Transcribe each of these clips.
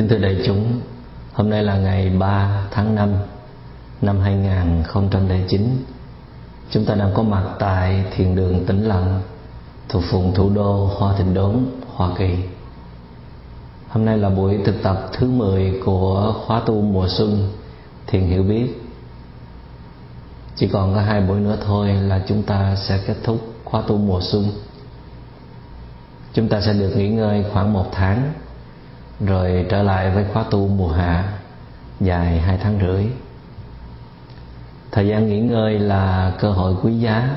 Kính thưa đại chúng, hôm nay là ngày 3 tháng 5 năm 2009. Chúng ta đang có mặt tại thiền đường Tĩnh Lặng thuộc vùng thủ đô Hoa Thịnh Đốn, Hoa Kỳ. Hôm nay là buổi thực tập thứ 10 của khóa tu mùa xuân Thiền Hiểu Biết. Chỉ còn có hai buổi nữa thôi là chúng ta sẽ kết thúc khóa tu mùa xuân. Chúng ta sẽ được nghỉ ngơi khoảng một tháng rồi trở lại với khóa tu mùa hạ, dài hai tháng rưỡi. Thời gian nghỉ ngơi là cơ hội quý giá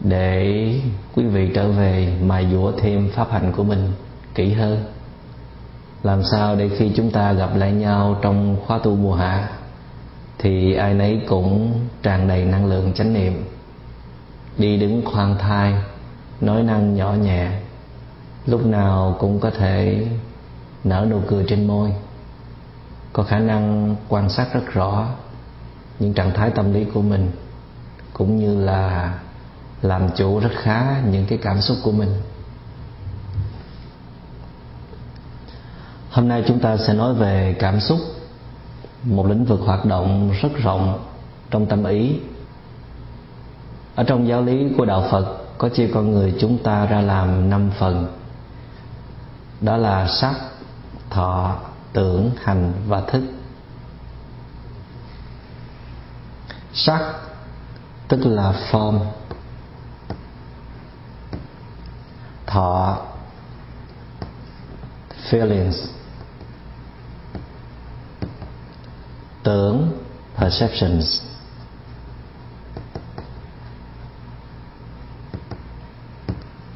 để quý vị trở về mài dũa thêm pháp hành của mình kỹ hơn. Làm sao để khi chúng ta gặp lại nhau trong khóa tu mùa hạ, thì ai nấy cũng tràn đầy năng lượng chánh niệm. Đi đứng khoan thai, nói năng nhỏ nhẹ, lúc nào cũng có thể nở nụ cười trên môi. Có khả năng quan sát rất rõ những trạng thái tâm lý của mình, cũng như là làm chủ rất khá những cái cảm xúc của mình. Hôm nay chúng ta sẽ nói về cảm xúc, một lĩnh vực hoạt động rất rộng trong tâm ý. Ở trong giáo lý của đạo phật, có chia con người chúng ta ra làm năm phần. Đó là sắc thọ, tưởng, hành và thức. Sắc, tức là form. Thọ, feelings. Tưởng, perceptions.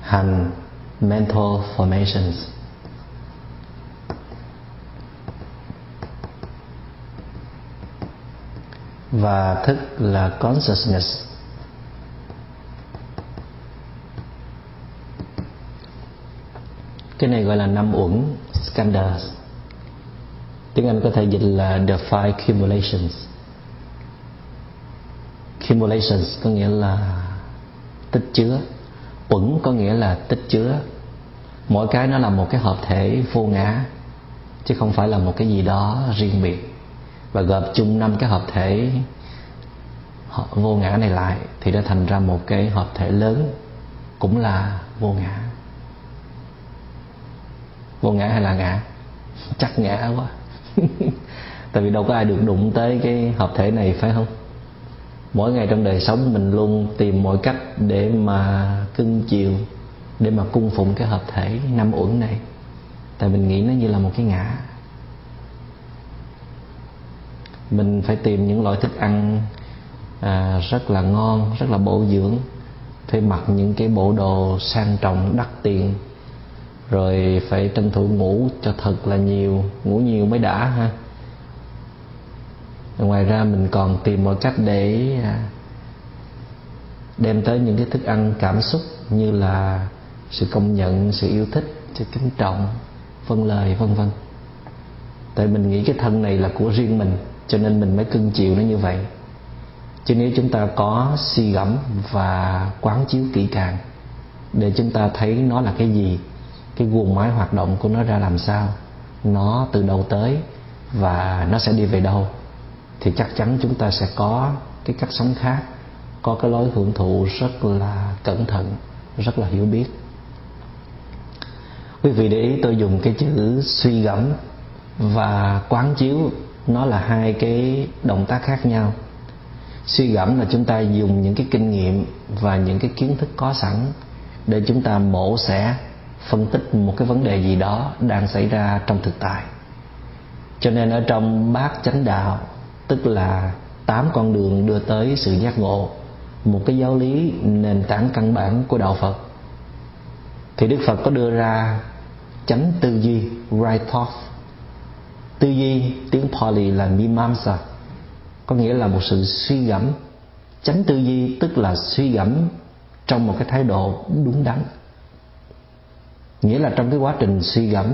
Hành, mental formations. Và thức là consciousness. Cái này gọi là năm uẩn skandhas tiếng anh có thể dịch là the five cumulations. Cumulations có nghĩa là tích chứa. Uẩn có nghĩa là tích chứa. Mỗi cái nó là một cái hợp thể vô ngã, chứ không phải là một cái gì đó riêng biệt và gộp chung năm cái hợp thể vô ngã này lại thì đã thành ra một cái hợp thể lớn cũng là vô ngã. Vô ngã hay là ngã? Chắc ngã quá. Tại vì đâu có ai được đụng tới cái hợp thể này, phải không? Mỗi ngày trong đời sống mình luôn tìm mọi cách để mà cưng chiều, để mà cung phụng cái hợp thể năm uẩn này. Tại mình nghĩ nó như là một cái ngã mình phải tìm những loại thức ăn à, rất là ngon rất là bổ dưỡng. Phải mặc những cái bộ đồ sang trọng đắt tiền. Rồi phải tranh thủ ngủ cho thật là nhiều ngủ nhiều mới đã ha. Ngoài ra mình còn tìm mọi cách để à, đem tới những cái thức ăn cảm xúc như là sự công nhận sự yêu thích sự kính trọng phân lời vân vân. Tại mình nghĩ cái thân này là của riêng mình cho nên mình mới cưng chiều nó như vậy. Chứ nếu chúng ta có suy gẫm và quán chiếu kỹ càng, để chúng ta thấy nó là cái gì, cái guồng máy hoạt động của nó ra làm sao, nó từ đâu tới và nó sẽ đi về đâu, thì chắc chắn chúng ta sẽ có cái cách sống khác, có cái lối hưởng thụ rất là cẩn thận, rất là hiểu biết. Quý vị để ý tôi dùng cái chữ suy gẫm và quán chiếu nó là hai cái động tác khác nhau. Suy gẫm là chúng ta dùng những cái kinh nghiệm và những cái kiến thức có sẵn để chúng ta mổ xẻ, phân tích một cái vấn đề gì đó đang xảy ra trong thực tại. Cho nên ở trong bát chánh đạo, tức là tám con đường đưa tới sự giác ngộ, một cái giáo lý nền tảng căn bản của đạo phật. Thì đức phật có đưa ra chánh tư duy, right thought tư duy, tiếng Pali là mimamsa. Có nghĩa là một sự suy gẫm. Chánh tư duy tức là suy gẫm trong một cái thái độ đúng đắn. Nghĩa là trong cái quá trình suy gẫm,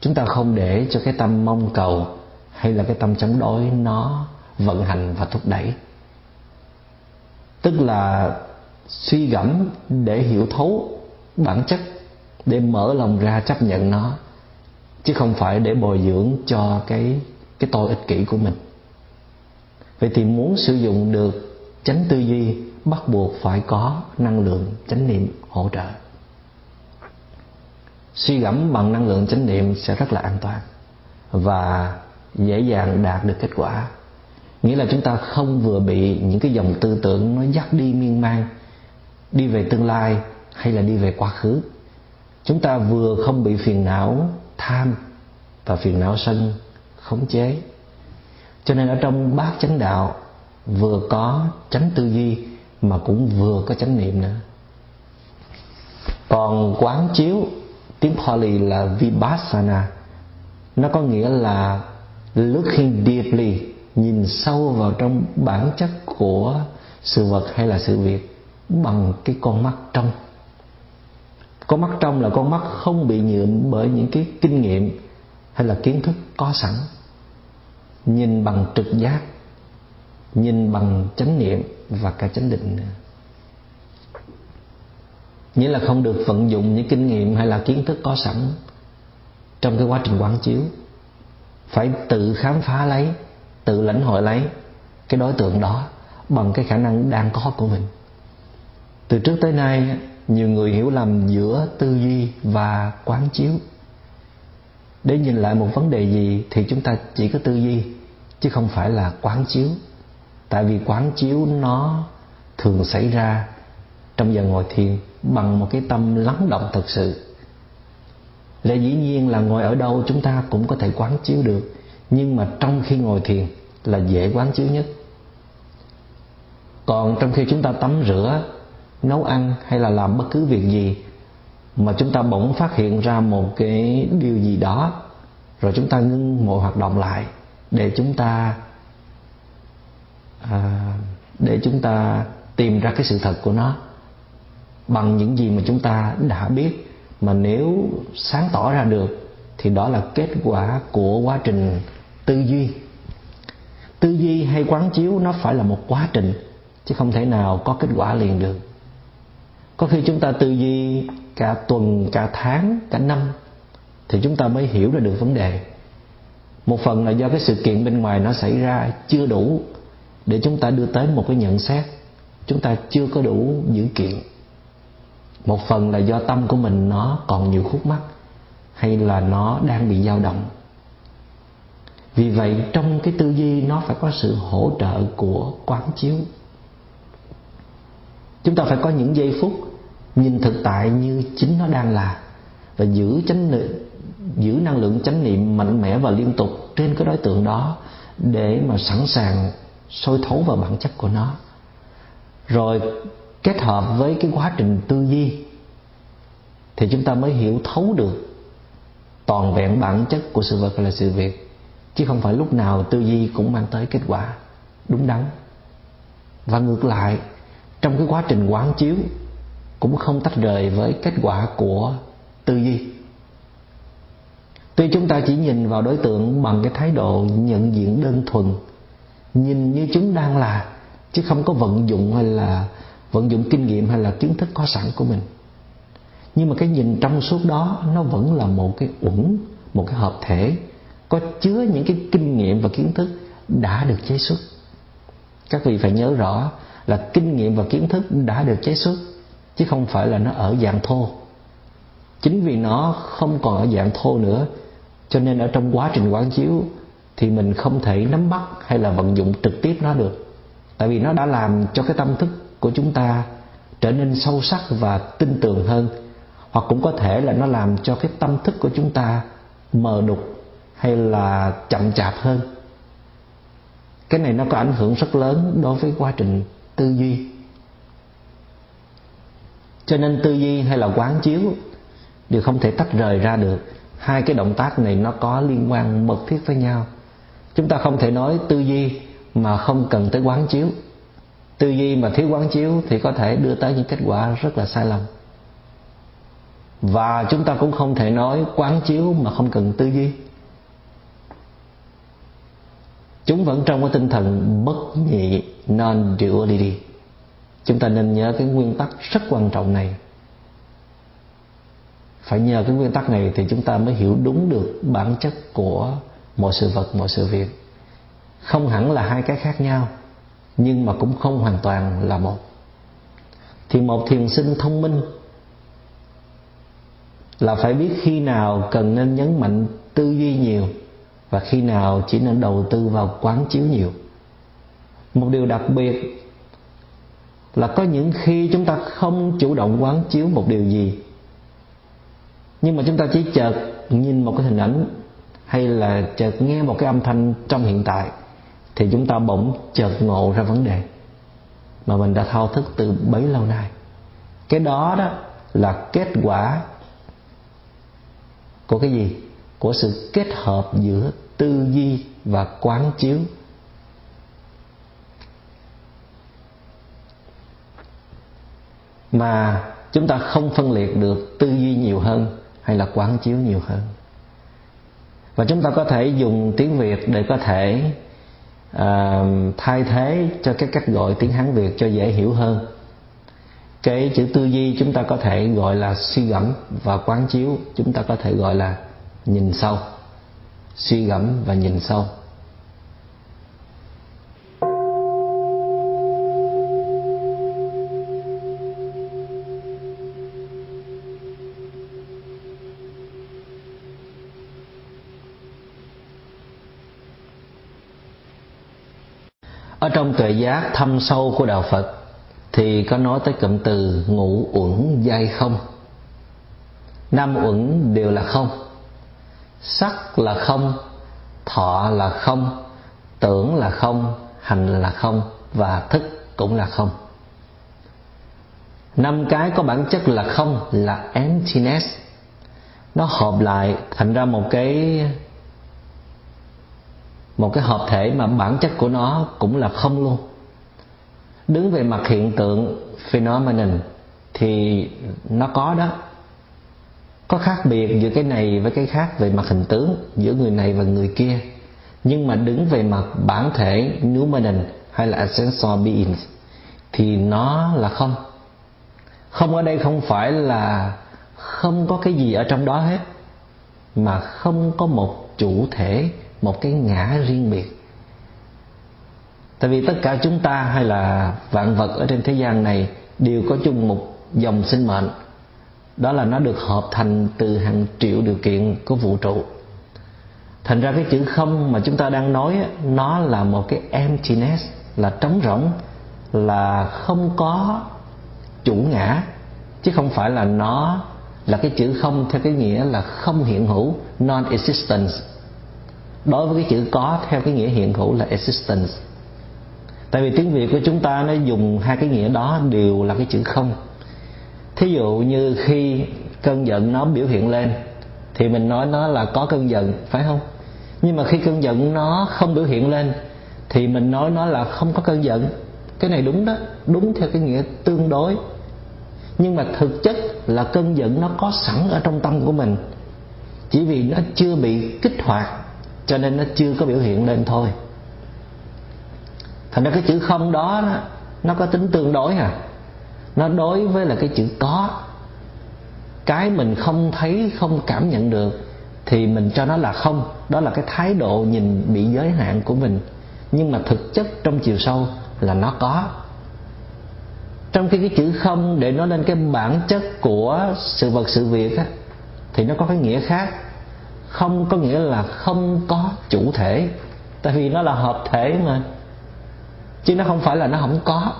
chúng ta không để cho cái tâm mong cầu hay là cái tâm chống đối nó vận hành và thúc đẩy. Tức là suy gẫm để hiểu thấu bản chất, để mở lòng ra chấp nhận nó chứ không phải để bồi dưỡng cho cái cái tôi ích kỷ của mình. Vậy thì muốn sử dụng được chánh tư duy, bắt buộc phải có năng lượng chánh niệm hỗ trợ. Suy gẫm bằng năng lượng chánh niệm sẽ rất là an toàn và dễ dàng đạt được kết quả. Nghĩa là chúng ta không vừa bị những cái dòng tư tưởng nó dắt đi miên man, đi về tương lai hay là đi về quá khứ. Chúng ta vừa không bị phiền não tham và phiền não sân khống chế. Cho nên ở trong bát chánh đạo, vừa có chánh tư duy mà cũng vừa có chánh niệm nữa. Còn quán chiếu tiếng Pali là vipassana. Nó có nghĩa là looking deeply, nhìn sâu vào trong bản chất của sự vật hay là sự việc bằng cái con mắt trong con mắt trong là con mắt không bị nhuộm bởi những cái kinh nghiệm hay là kiến thức có sẵn. Nhìn bằng trực giác, nhìn bằng chánh niệm và cả chánh định. Nữa nghĩa là không được vận dụng những kinh nghiệm hay là kiến thức có sẵn trong cái quá trình quán chiếu. Phải tự khám phá lấy, tự lãnh hội lấy cái đối tượng đó bằng cái khả năng đang có của mình. Từ trước tới nay nhiều người hiểu lầm giữa tư duy và quán chiếu. Để nhìn lại một vấn đề gì thì chúng ta chỉ có tư duy, chứ không phải là quán chiếu. Tại vì quán chiếu nó thường xảy ra trong giờ ngồi thiền bằng một cái tâm lắng động thật sự. Lẽ dĩ nhiên là ngồi ở đâu chúng ta cũng có thể quán chiếu được, nhưng mà trong khi ngồi thiền là dễ quán chiếu nhất. Còn trong khi chúng ta tắm rửa nấu ăn hay là làm bất cứ việc gì mà chúng ta bỗng phát hiện ra một cái điều gì đó rồi chúng ta ngưng mọi hoạt động lại để chúng ta à, để chúng ta tìm ra cái sự thật của nó bằng những gì mà chúng ta đã biết. Mà nếu sáng tỏ ra được thì đó là kết quả của quá trình tư duy. Tư duy hay quán chiếu nó phải là một quá trình chứ không thể nào có kết quả liền được có khi chúng ta tư duy cả tuần, cả tháng, cả năm thì chúng ta mới hiểu ra được vấn đề. Một phần là do cái sự kiện bên ngoài nó xảy ra chưa đủ để chúng ta đưa tới một cái nhận xét. Chúng ta chưa có đủ dữ kiện. Một phần là do tâm của mình nó còn nhiều khúc mắc hay là nó đang bị dao động. Vì vậy, trong cái tư duy nó phải có sự hỗ trợ của quán chiếu chúng ta phải có những giây phút nhìn thực tại như chính nó đang là và giữ chánh niệm giữ năng lượng chánh niệm mạnh mẽ và liên tục trên cái đối tượng đó để mà sẵn sàng sôi thấu vào bản chất của nó. Rồi kết hợp với cái quá trình tư duy thì chúng ta mới hiểu thấu được toàn vẹn bản chất của sự vật là sự việc, chứ không phải lúc nào tư duy cũng mang tới kết quả đúng đắn. Và ngược lại trong cái quá trình quán chiếu, cũng không tách rời với kết quả của tư duy. Tuy chúng ta chỉ nhìn vào đối tượng bằng cái thái độ nhận diện đơn thuần, nhìn như chúng đang là, chứ không có vận dụng hay là vận dụng kinh nghiệm hay là kiến thức có sẵn của mình. Nhưng mà cái nhìn trong suốt đó, nó vẫn là một cái uẩn, một cái hợp thể, có chứa những cái kinh nghiệm và kiến thức đã được chế xuất. Các vị phải nhớ rõ là kinh nghiệm và kiến thức đã được chế xuất, chứ không phải là nó ở dạng thô. Chính vì nó không còn ở dạng thô nữa, cho nên ở trong quá trình quán chiếu thì mình không thể nắm bắt hay là vận dụng trực tiếp nó được. Tại vì nó đã làm cho cái tâm thức của chúng ta trở nên sâu sắc và tin tưởng hơn, hoặc cũng có thể là nó làm cho cái tâm thức của chúng ta mờ đục hay là chậm chạp hơn. Cái này nó có ảnh hưởng rất lớn đối với quá trình tư duy. Cho nên tư duy hay là quán chiếu đều không thể tách rời ra được. Hai cái động tác này nó có liên quan, mật thiết với nhau. Chúng ta không thể nói tư duy mà không cần tới quán chiếu. Tư duy mà thiếu quán chiếu thì có thể đưa tới những kết quả rất là sai lầm. Và chúng ta cũng không thể nói quán chiếu mà không cần tư duy. Chúng vẫn trong cái tinh thần bất nhị non duality chúng ta nên nhớ cái nguyên tắc rất quan trọng này. Phải nhờ cái nguyên tắc này thì chúng ta mới hiểu đúng được bản chất của mọi sự vật, mọi sự việc. Không hẳn là hai cái khác nhau, nhưng mà cũng không hoàn toàn là một. Thì một thiền sinh thông minh là phải biết khi nào cần nên nhấn mạnh tư duy nhiều và khi nào chỉ nên đầu tư vào quán chiếu nhiều một điều đặc biệt là có những khi chúng ta không chủ động quán chiếu một điều gì. Nhưng mà chúng ta chỉ chợt nhìn một cái hình ảnh hay là chợt nghe một cái âm thanh trong hiện tại thì chúng ta bỗng chợt ngộ ra vấn đề mà mình đã thao thức từ bấy lâu nay. Cái đó đó là kết quả của cái gì? Của sự kết hợp giữa tư duy và quán chiếu. Mà chúng ta không phân liệt được tư duy nhiều hơn hay là quán chiếu nhiều hơn. Và chúng ta có thể dùng tiếng việt để có thể uh, thay thế cho cái cách gọi tiếng hán việt cho dễ hiểu hơn. Cái chữ tư duy chúng ta có thể gọi là suy gẫm và quán chiếu chúng ta có thể gọi là nhìn sâu. Suy gẫm và nhìn sâu. Trong tuệ giác thâm sâu của đạo phật thì có nói tới cụm từ ngũ uẩn dai không. Năm uẩn đều là không. Sắc là không, thọ là không, tưởng là không, hành là không và thức cũng là không. Năm cái có bản chất là không là emptiness. Nó hợp lại thành ra một cái một cái hợp thể mà bản chất của nó cũng là không luôn. Đứng về mặt hiện tượng phenomenon thì nó có đó. Có khác biệt giữa cái này với cái khác về mặt hình tướng, giữa người này và người kia. Nhưng mà đứng về mặt bản thể, noumenon hay là essential beings thì nó là không. Không ở đây không phải là không có cái gì ở trong đó hết, mà không có một chủ thể một cái ngã riêng biệt. Tại vì tất cả chúng ta hay là vạn vật ở trên thế gian này đều có chung một dòng sinh mệnh. Đó là nó được hợp thành từ hàng triệu điều kiện của vũ trụ. Thành ra cái chữ không mà chúng ta đang nói nó là một cái emptiness, là trống rỗng, là không có chủ ngã. Chứ không phải là nó là cái chữ không theo cái nghĩa là không hiện hữu non existence đối với cái chữ có theo cái nghĩa hiện hữu là existence. Tại vì tiếng việt của chúng ta nó dùng hai cái nghĩa đó đều là cái chữ không. Thí dụ như khi cơn giận nó biểu hiện lên, thì mình nói nó là có cơn giận, phải không? Nhưng mà khi cơn giận nó không biểu hiện lên, thì mình nói nó là không có cơn giận. Cái này đúng đó, đúng theo cái nghĩa tương đối. Nhưng mà thực chất là cơn giận nó có sẵn ở trong tâm của mình. Chỉ vì nó chưa bị kích hoạt cho nên nó chưa có biểu hiện lên thôi. Thành ra cái chữ không đó nó có tính tương đối à. Nó đối với là cái chữ có. Cái mình không thấy không cảm nhận được thì mình cho nó là không. Đó là cái thái độ nhìn bị giới hạn của mình. Nhưng mà thực chất trong chiều sâu là nó có. Trong khi cái chữ không để nó lên cái bản chất của sự vật sự việc á, thì nó có cái nghĩa khác không có nghĩa là không có chủ thể. Tại vì nó là hợp thể mà. Chứ nó không phải là nó không có.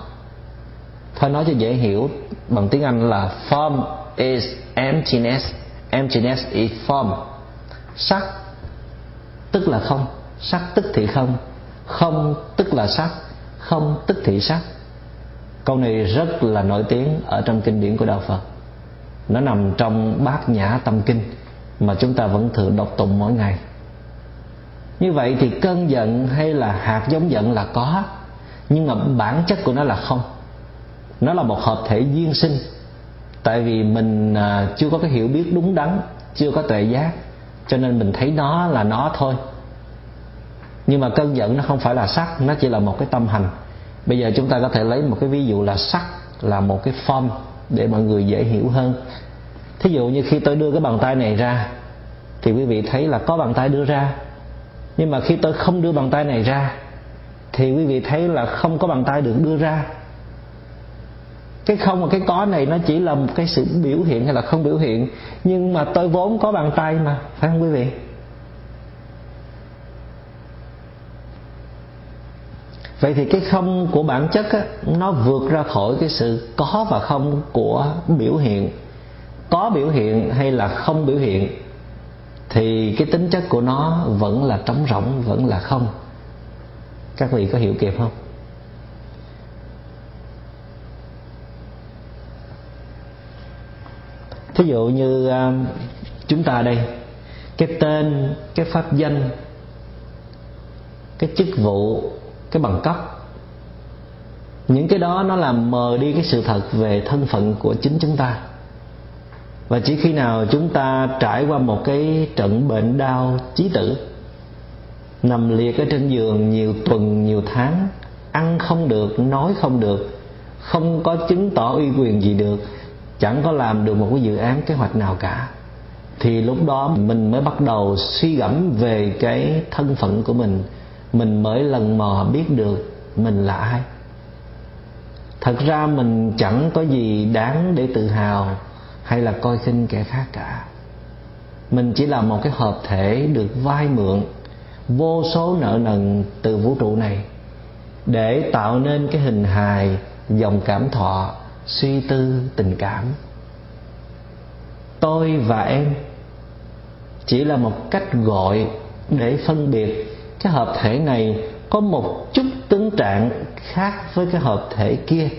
Thôi nói cho dễ hiểu bằng tiếng anh là form is emptiness. Emptiness is form. Sắc, tức là không. Sắc tức thì không. Không tức là sắc. Không tức thì sắc. Câu này rất là nổi tiếng ở trong kinh điển của đạo phật. Nó nằm trong bát nhã tâm kinh mà chúng ta vẫn thường đọc tụng mỗi ngày. Như vậy thì cơn giận hay là hạt giống giận là có, nhưng mà bản chất của nó là không. Nó là một hợp thể duyên sinh. Tại vì mình à, chưa có cái hiểu biết đúng đắn, chưa có tuệ giác, cho nên mình thấy nó là nó thôi. Nhưng mà cơn giận nó không phải là sắc, nó chỉ là một cái tâm hành. Bây giờ chúng ta có thể lấy một cái ví dụ là sắc là một cái form để mọi người dễ hiểu hơn thí dụ như khi tôi đưa cái bàn tay này ra thì quý vị thấy là có bàn tay đưa ra. Nhưng mà khi tôi không đưa bàn tay này ra thì quý vị thấy là không có bàn tay được đưa ra. Cái không và cái có này nó chỉ là một cái sự biểu hiện hay là không biểu hiện. Nhưng mà tôi vốn có bàn tay mà phải không quý vị? Vậy thì cái không của bản chất á, nó vượt ra khỏi cái sự có và không của biểu hiện có biểu hiện hay là không biểu hiện, thì cái tính chất của nó vẫn là trống rỗng, vẫn là không. Các vị có hiểu kịp không? Thí dụ như à, chúng ta đây, cái tên, cái pháp danh, cái chức vụ, cái bằng cấp, những cái đó nó làm mờ đi cái sự thật về thân phận của chính chúng ta và chỉ khi nào chúng ta trải qua một cái trận bệnh đau chí tử, nằm liệt ở trên giường nhiều tuần, nhiều tháng, ăn không được, nói không được, không có chứng tỏ uy quyền gì được, chẳng có làm được một cái dự án kế hoạch nào cả, thì lúc đó mình mới bắt đầu suy gẫm về cái thân phận của mình. Mình mới lần mò biết được mình là ai. Thật ra mình chẳng có gì đáng để tự hào hay là coi khinh kẻ khác cả. Mình chỉ là một cái hợp thể được vay mượn vô số nợ nần từ vũ trụ này để tạo nên cái hình hài, dòng cảm thọ, suy tư, tình cảm. Tôi và em chỉ là một cách gọi để phân biệt cái hợp thể này có một chút tướng trạng khác với cái hợp thể kia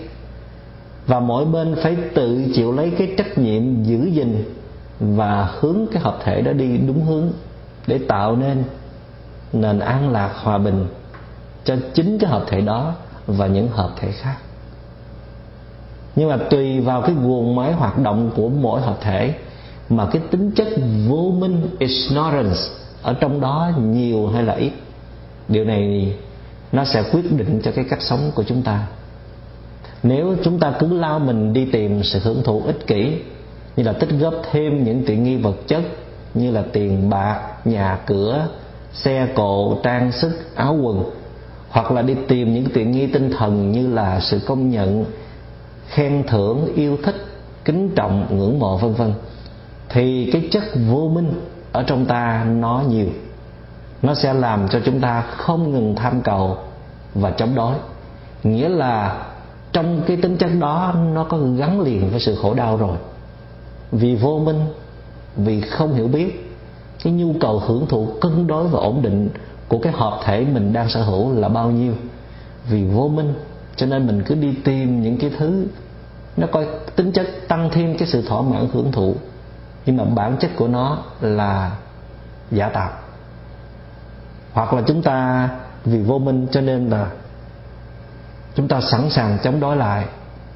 và mỗi bên phải tự chịu lấy cái trách nhiệm giữ gìn và hướng cái hợp thể đó đi đúng hướng để tạo nên nền an lạc hòa bình cho chính cái hợp thể đó và những hợp thể khác. Nhưng mà tùy vào cái guồng máy hoạt động của mỗi hợp thể, mà cái tính chất vô minh, ignorance ở trong đó nhiều hay là ít, điều này nó sẽ quyết định cho cái cách sống của chúng ta nếu chúng ta cứ lao mình đi tìm sự hưởng thụ ích kỷ, như là tích góp thêm những tiện nghi vật chất, như là tiền bạc, nhà cửa, xe cộ, trang sức, áo quần, hoặc là đi tìm những tiện nghi tinh thần như là sự công nhận, khen thưởng, yêu thích, kính trọng, ngưỡng mộ, vân vân, thì cái chất vô minh ở trong ta nó nhiều. Nó sẽ làm cho chúng ta không ngừng tham cầu và chống đối. Nghĩa là trong cái tính chất đó, nó có gắn liền với sự khổ đau rồi. Vì vô minh, vì không hiểu biết, cái nhu cầu hưởng thụ cân đối và ổn định của cái hợp thể mình đang sở hữu là bao nhiêu. Vì vô minh, cho nên mình cứ đi tìm những cái thứ nó coi tính chất tăng thêm cái sự thỏa mãn hưởng thụ. Nhưng mà bản chất của nó là giả tạo. Hoặc là chúng ta vì vô minh cho nên là chúng ta sẵn sàng chống đối lại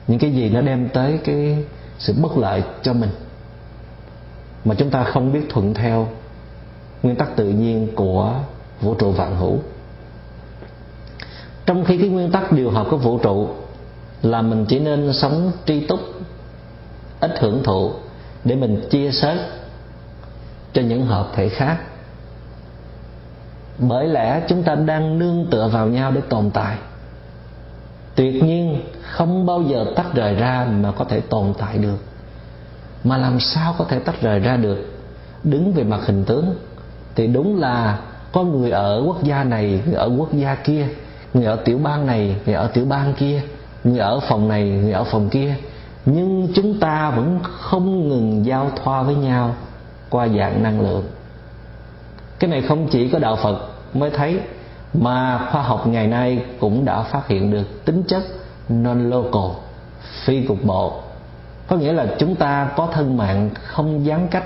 những cái gì nó đem tới cái sự bất lợi cho mình. Mà chúng ta không biết thuận theo nguyên tắc tự nhiên của vũ trụ vạn hữu. Trong khi cái nguyên tắc điều hợp của vũ trụ là mình chỉ nên sống tri túc, ít hưởng thụ để mình chia sớt cho những hợp thể khác. Bởi lẽ chúng ta đang nương tựa vào nhau để tồn tại tuyệt nhiên, không bao giờ tách rời ra mà có thể tồn tại được. Mà làm sao có thể tách rời ra được? Đứng về mặt hình tướng, thì đúng là có người ở quốc gia này, người ở quốc gia kia, người ở tiểu bang này, người ở tiểu bang kia, người ở phòng này, người ở phòng kia. Nhưng chúng ta vẫn không ngừng giao thoa với nhau qua dạng năng lượng. Cái này không chỉ có đạo phật mới thấy mà khoa học ngày nay cũng đã phát hiện được tính chất non local phi cục bộ. Có nghĩa là chúng ta có thân mạng không gián cách,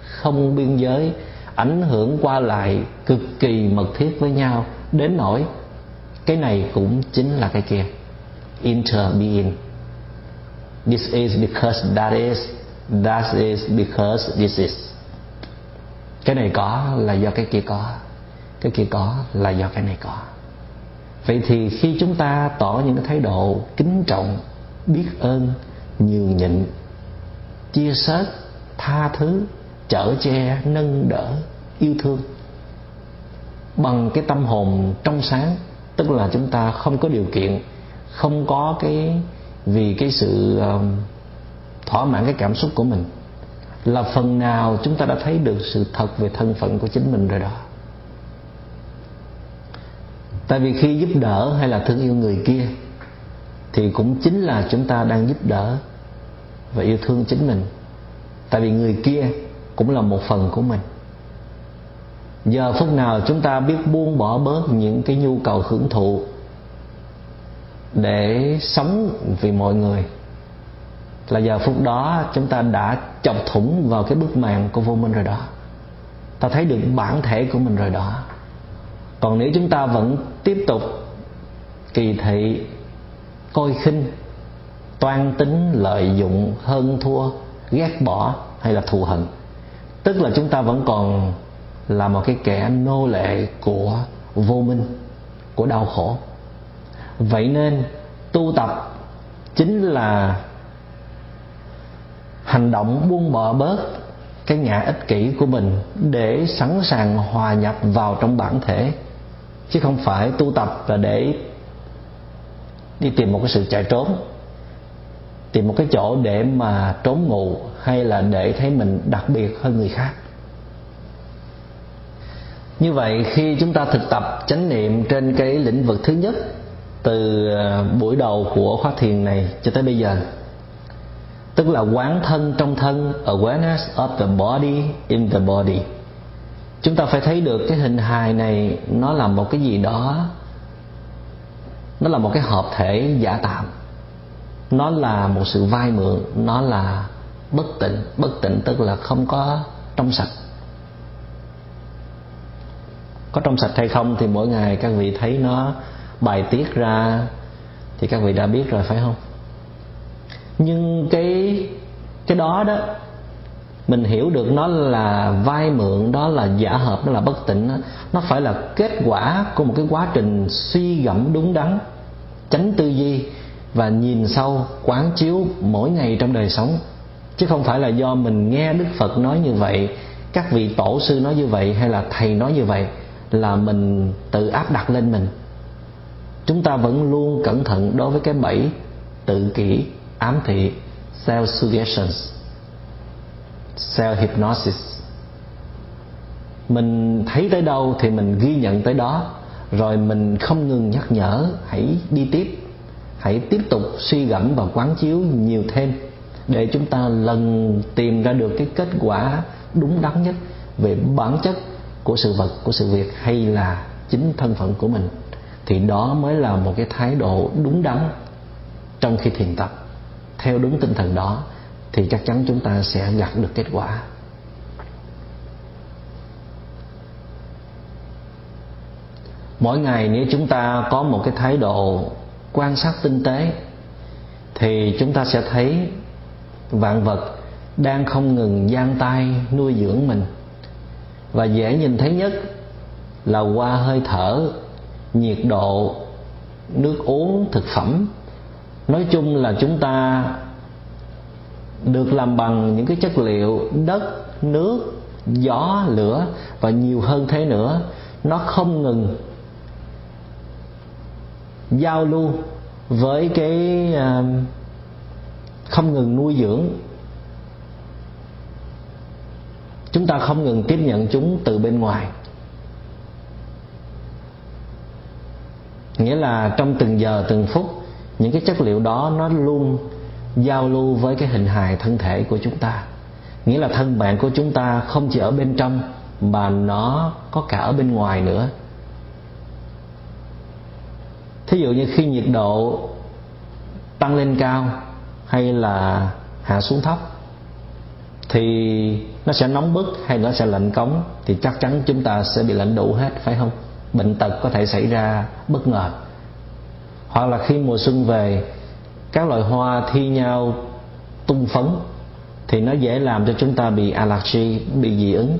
không biên giới, ảnh hưởng qua lại cực kỳ mật thiết với nhau đến nỗi cái này cũng chính là cái kia, interbeing. This is because that is that is because this is. Cái này có là do cái kia có cái kia có là do cái này có. Vậy thì khi chúng ta tỏ những cái thái độ kính trọng, biết ơn, nhường nhịn, chia sớt, tha thứ, chở che, nâng đỡ, yêu thương bằng cái tâm hồn trong sáng, tức là chúng ta không có điều kiện, không có cái, vì cái sự thỏa mãn cái cảm xúc của mình, là phần nào chúng ta đã thấy được sự thật về thân phận của chính mình rồi đó tại vì khi giúp đỡ hay là thương yêu người kia, thì cũng chính là chúng ta đang giúp đỡ và yêu thương chính mình. Tại vì người kia cũng là một phần của mình. Giờ phút nào chúng ta biết buông bỏ bớt những cái nhu cầu hưởng thụ để sống vì mọi người, là giờ phút đó chúng ta đã chọc thủng vào cái bức màn của vô minh rồi đó. Ta thấy được bản thể của mình rồi đó còn nếu chúng ta vẫn tiếp tục kỳ thị, coi khinh, toan tính lợi dụng hơn thua, ghét bỏ hay là thù hận, tức là chúng ta vẫn còn là một cái kẻ nô lệ của vô minh, của đau khổ. Vậy nên tu tập chính là hành động buông bỏ bớt cái ngã ích kỷ của mình để sẵn sàng hòa nhập vào trong bản thể chứ không phải tu tập là để đi tìm một cái sự chạy trốn, tìm một cái chỗ để mà trốn ngủ hay là để thấy mình đặc biệt hơn người khác. Như vậy, khi chúng ta thực tập chánh niệm trên cái lĩnh vực thứ nhất, từ ờ, buổi đầu của khóa thiền này cho tới bây giờ, tức là quán thân trong thân, awareness of the body in the body chúng ta phải thấy được cái hình hài này, nó là một cái gì đó, nó là một cái hợp thể giả tạm. Nó là một sự vai mượn, nó là bất tịnh. Bất tịnh tức là không có trong sạch. Có trong sạch hay không thì mỗi ngày các vị thấy nó bài tiết ra thì các vị đã biết rồi, phải không? Nhưng cái cái đó đó mình hiểu được nó là vai mượn, đó là giả hợp nó là bất tỉnh đó. nó phải là kết quả của một cái quá trình suy gẫm đúng đắn, tránh tư duy và nhìn sâu, quán chiếu mỗi ngày trong đời sống. Chứ không phải là do mình nghe đức phật nói như vậy, các vị tổ sư nói như vậy, hay là thầy nói như vậy, là mình tự áp đặt lên mình. Chúng ta vẫn luôn cẩn thận đối với cái bẫy tự kỷ, ám thị self suggestions self hypnosis mình thấy tới đâu thì mình ghi nhận tới đó, rồi mình không ngừng nhắc nhở, hãy đi tiếp, hãy tiếp tục suy gẫm và quán chiếu nhiều thêm, để chúng ta lần tìm ra được cái kết quả đúng đắn nhất về bản chất của sự vật, của sự việc hay là chính thân phận của mình. Thì đó mới là một cái thái độ đúng đắn trong khi thiền tập. Theo đúng tinh thần đó thì chắc chắn chúng ta sẽ gặt được kết quả. Mỗi ngày nếu chúng ta có một cái thái độ quan sát tinh tế, thì chúng ta sẽ thấy vạn vật đang không ngừng giang tay nuôi dưỡng mình. Và dễ nhìn thấy nhất là qua hơi thở, nhiệt độ, nước uống, thực phẩm. Nói chung là chúng ta được làm bằng những cái chất liệu đất, nước, gió, lửa và nhiều hơn thế nữa. Nó không ngừng giao lưu với cái à, không ngừng nuôi dưỡng. Chúng ta không ngừng tiếp nhận chúng từ bên ngoài. Nghĩa là trong từng giờ, từng phút, những cái chất liệu đó nó luôn giao lưu với cái hình hài thân thể của chúng ta. Nghĩa là thân bạn của chúng ta không chỉ ở bên trong, mà nó có cả ở bên ngoài nữa. Thí dụ như khi nhiệt độ tăng lên cao hay là hạ xuống thấp, thì nó sẽ nóng bức hay nó sẽ lạnh cống, thì chắc chắn chúng ta sẽ bị lạnh đủ hết, phải không? Bệnh tật có thể xảy ra bất ngờ. Hoặc là khi mùa xuân về các loại hoa thi nhau tung phấn thì nó dễ làm cho chúng ta bị allergy, bị dị ứng.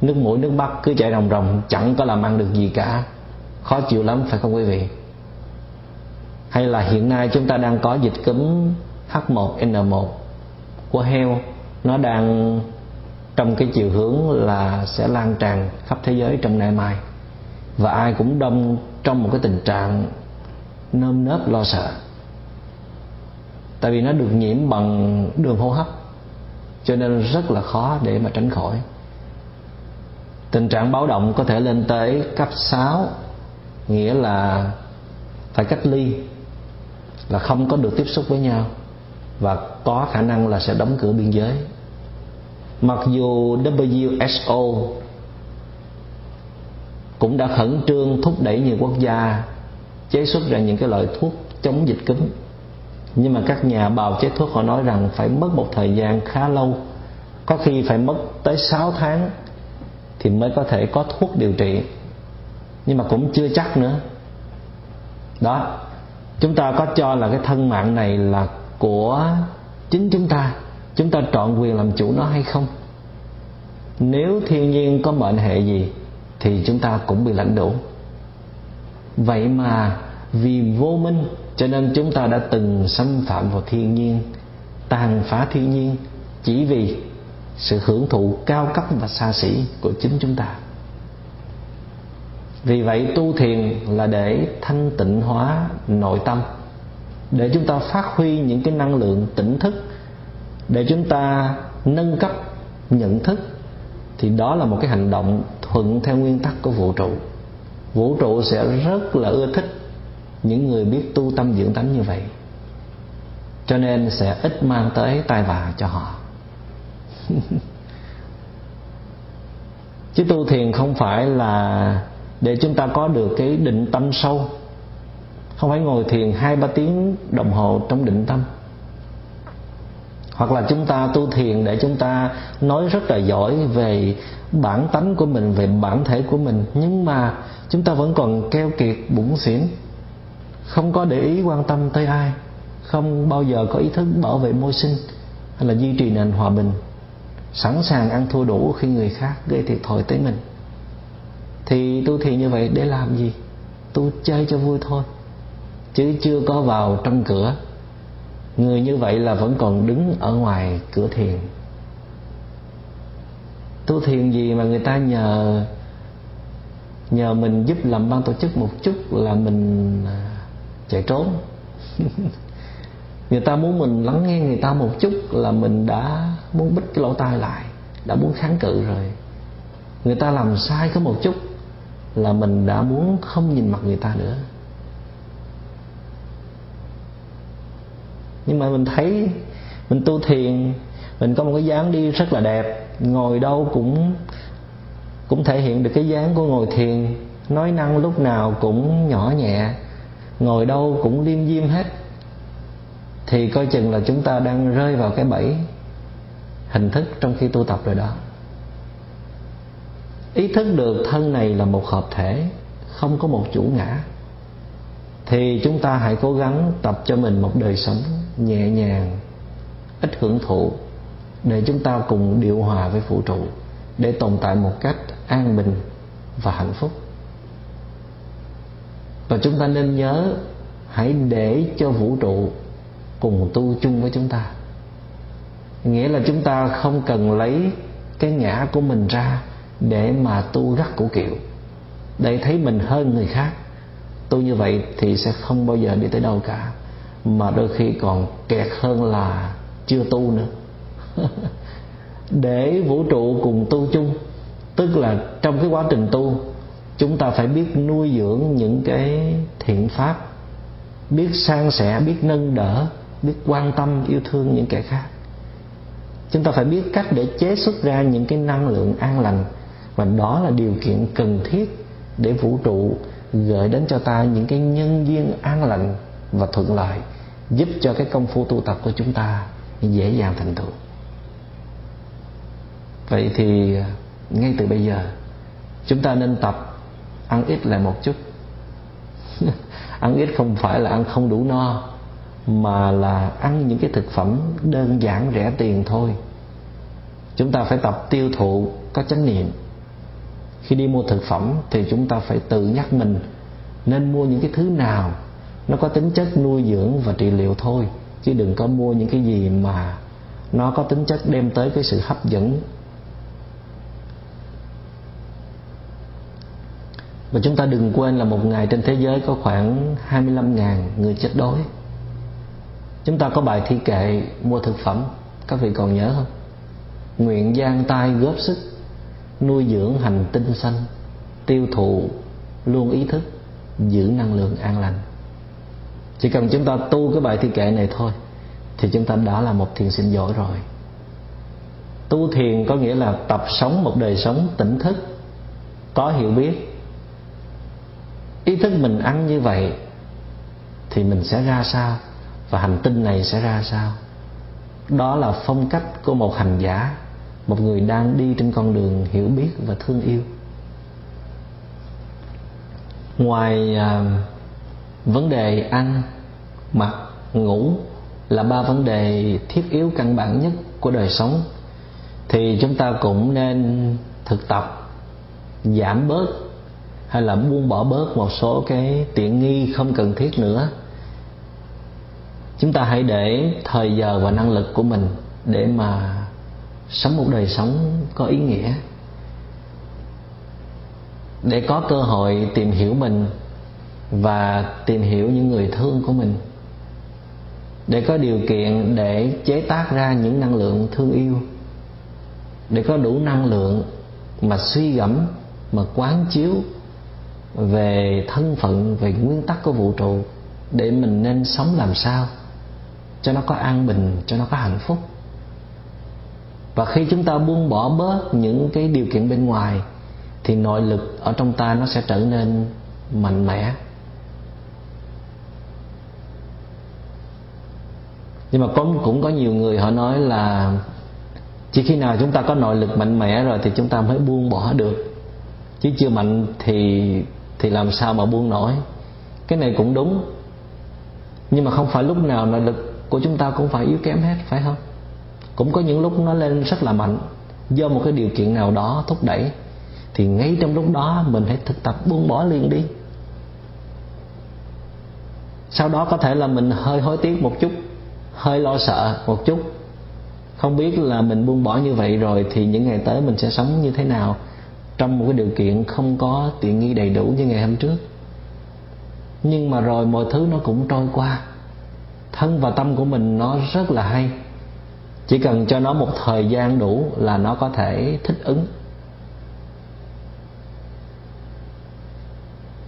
Nước mũi, nước mắt cứ chảy ròng ròng, chẳng có làm ăn được gì cả. Khó chịu lắm, phải không quý vị? Hay là hiện nay chúng ta đang có dịch cúm H1N1 của heo. Nó đang trong cái chiều hướng là sẽ lan tràn khắp thế giới trong ngày mai. Và ai cũng đông trong một cái tình trạng nơm nớp lo sợ tại vì nó được nhiễm bằng đường hô hấp, cho nên rất là khó để mà tránh khỏi. Tình trạng báo động có thể lên tới cấp 6 nghĩa là phải cách ly, là không có được tiếp xúc với nhau, và có khả năng là sẽ đóng cửa biên giới. Mặc dù WHO cũng đã khẩn trương thúc đẩy nhiều quốc gia chế xuất ra những cái loại thuốc chống dịch cúm nhưng mà các nhà bào chế thuốc họ nói rằng phải mất một thời gian khá lâu. Có khi phải mất tới 6 tháng thì mới có thể có thuốc điều trị. Nhưng mà cũng chưa chắc nữa. Đó, chúng ta có cho là cái thân mạng này là của chính chúng ta. Chúng ta trọn quyền làm chủ nó hay không? Nếu thiên nhiên có mệnh hệ gì thì chúng ta cũng bị lãnh đủ. Vậy mà vì vô minh cho nên chúng ta đã từng xâm phạm vào thiên nhiên, tàn phá thiên nhiên chỉ vì sự hưởng thụ cao cấp và xa xỉ của chính chúng ta. Vì vậy, tu thiền là để thanh tịnh hóa nội tâm, để chúng ta phát huy những cái năng lượng tỉnh thức, để chúng ta nâng cấp nhận thức, thì đó là một cái hành động thuận theo nguyên tắc của vũ trụ. Vũ trụ sẽ rất là ưa thích những người biết tu tâm dưỡng tánh như vậy, cho nên sẽ ít mang tới tai vạ cho họ. Chứ tu thiền không phải là để chúng ta có được cái định tâm sâu. Không phải ngồi thiền hai ba tiếng đồng hồ trong định tâm. Hoặc là chúng ta tu thiền để chúng ta nói rất là giỏi về bản tánh của mình, về bản thể của mình, nhưng mà chúng ta vẫn còn keo kiệt, bủn xỉn không có để ý quan tâm tới ai. Không bao giờ có ý thức bảo vệ môi sinh hay là duy trì nền hòa bình. Sẵn sàng ăn thua đủ khi người khác gây thiệt thòi tới mình. Thì tu thiền như vậy để làm gì? Tu chơi cho vui thôi. Chứ chưa có vào trong cửa. Người như vậy là vẫn còn đứng ở ngoài cửa thiền. Tu thiền gì mà người ta nhờ nhờ mình giúp làm ban tổ chức một chút là mình chạy trốn. Người ta muốn mình lắng nghe người ta một chút là mình đã muốn bích cái lỗ tai lại, đã muốn kháng cự rồi. Người ta làm sai có một chút là mình đã muốn không nhìn mặt người ta nữa. Nhưng mà mình thấy, mình tu thiền, mình có một cái dáng đi rất là đẹp, ngồi đâu cũng cũng thể hiện được cái dáng của ngồi thiền, nói năng lúc nào cũng nhỏ nhẹ ngồi đâu cũng liêm diêm hết. Thì coi chừng là chúng ta đang rơi vào cái bẫy hình thức trong khi tu tập rồi đó. Ý thức được thân này là một hợp thể, không có một chủ ngã. Thì chúng ta hãy cố gắng tập cho mình một đời sống nhẹ nhàng, ít hưởng thụ, để chúng ta cùng điều hòa với vũ trụ, để tồn tại một cách an bình và hạnh phúc và chúng ta nên nhớ, hãy để cho vũ trụ cùng tu chung với chúng ta. Nghĩa là chúng ta không cần lấy cái ngã của mình ra để mà tu gắt của kiệu. Để thấy mình hơn người khác. Tu như vậy thì sẽ không bao giờ đi tới đâu cả. Mà đôi khi còn kẹt hơn là chưa tu nữa. Để vũ trụ cùng tu chung, tức là trong cái quá trình tu chúng ta phải biết nuôi dưỡng những cái thiện pháp, biết san sẻ, biết nâng đỡ, biết quan tâm, yêu thương những kẻ khác. Chúng ta phải biết cách để chế xuất ra những cái năng lượng an lành, và đó là điều kiện cần thiết để vũ trụ gửi đến cho ta những cái nhân duyên an lành và thuận lợi, giúp cho cái công phu tu tập của chúng ta dễ dàng thành tựu. Vậy thì, ngay từ bây giờ, chúng ta nên tập ăn ít lại một chút. Ăn ít không phải là ăn không đủ no, mà là ăn những cái thực phẩm đơn giản rẻ tiền thôi. Chúng ta phải tập tiêu thụ, có chánh niệm. Khi đi mua thực phẩm thì chúng ta phải tự nhắc mình nên mua những cái thứ nào nó có tính chất nuôi dưỡng và trị liệu thôi, chứ đừng có mua những cái gì mà nó có tính chất đem tới cái sự hấp dẫn và chúng ta đừng quên là một ngày trên thế giới có khoảng 25.000 người chết đói. Chúng ta có bài thi kệ mua thực phẩm, các vị còn nhớ không? Nguyện gian tay góp sức, nuôi dưỡng hành tinh xanh, tiêu thụ luôn ý thức, giữ năng lượng an lành. Chỉ cần chúng ta tu cái bài thi kệ này thôi, thì chúng ta đã là một thiền sinh giỏi rồi. Tu thiền có nghĩa là tập sống một đời sống tỉnh thức, có hiểu biết ý thức mình ăn như vậy thì mình sẽ ra sao? Và hành tinh này sẽ ra sao? Đó là phong cách của một hành giả một người đang đi trên con đường hiểu biết và thương yêu. Ngoài à, vấn đề ăn mặc ngủ là ba vấn đề thiết yếu căn bản nhất của đời sống thì chúng ta cũng nên thực tập giảm bớt hay là buông bỏ bớt một số cái tiện nghi không cần thiết nữa? Chúng ta hãy để thời giờ và năng lực của mình để mà sống một đời sống có ý nghĩa. Để có cơ hội tìm hiểu mình và tìm hiểu những người thương của mình. Để có điều kiện để chế tác ra những năng lượng thương yêu. Để có đủ năng lượng mà suy gẫm, mà quán chiếu về thân phận, về nguyên tắc của vũ trụ, để mình nên sống làm sao cho nó có an bình, cho nó có hạnh phúc. Và khi chúng ta buông bỏ bớt những cái điều kiện bên ngoài, thì nội lực ở trong ta nó sẽ trở nên mạnh mẽ. Nhưng mà cũng cũng có nhiều người họ nói là chỉ khi nào chúng ta có nội lực mạnh mẽ rồi thì chúng ta mới buông bỏ được. Chứ chưa mạnh thì thì làm sao mà buông nổi? Cái này cũng đúng. Nhưng mà không phải lúc nào nội lực của chúng ta cũng phải yếu kém hết, phải không? Cũng có những lúc nó lên rất là mạnh. Do một cái điều kiện nào đó thúc đẩy, thì ngay trong lúc đó mình hãy thực tập buông bỏ liền đi. Sau đó có thể là mình hơi hối tiếc một chút, hơi lo sợ một chút. Không biết là mình buông bỏ như vậy rồi thì những ngày tới mình sẽ sống như thế nào? Trong một cái điều kiện không có tiện nghi đầy đủ như ngày hôm trước. Nhưng mà rồi mọi thứ nó cũng trôi qua. Thân và tâm của mình nó rất là hay. Chỉ cần cho nó một thời gian đủ là nó có thể thích ứng.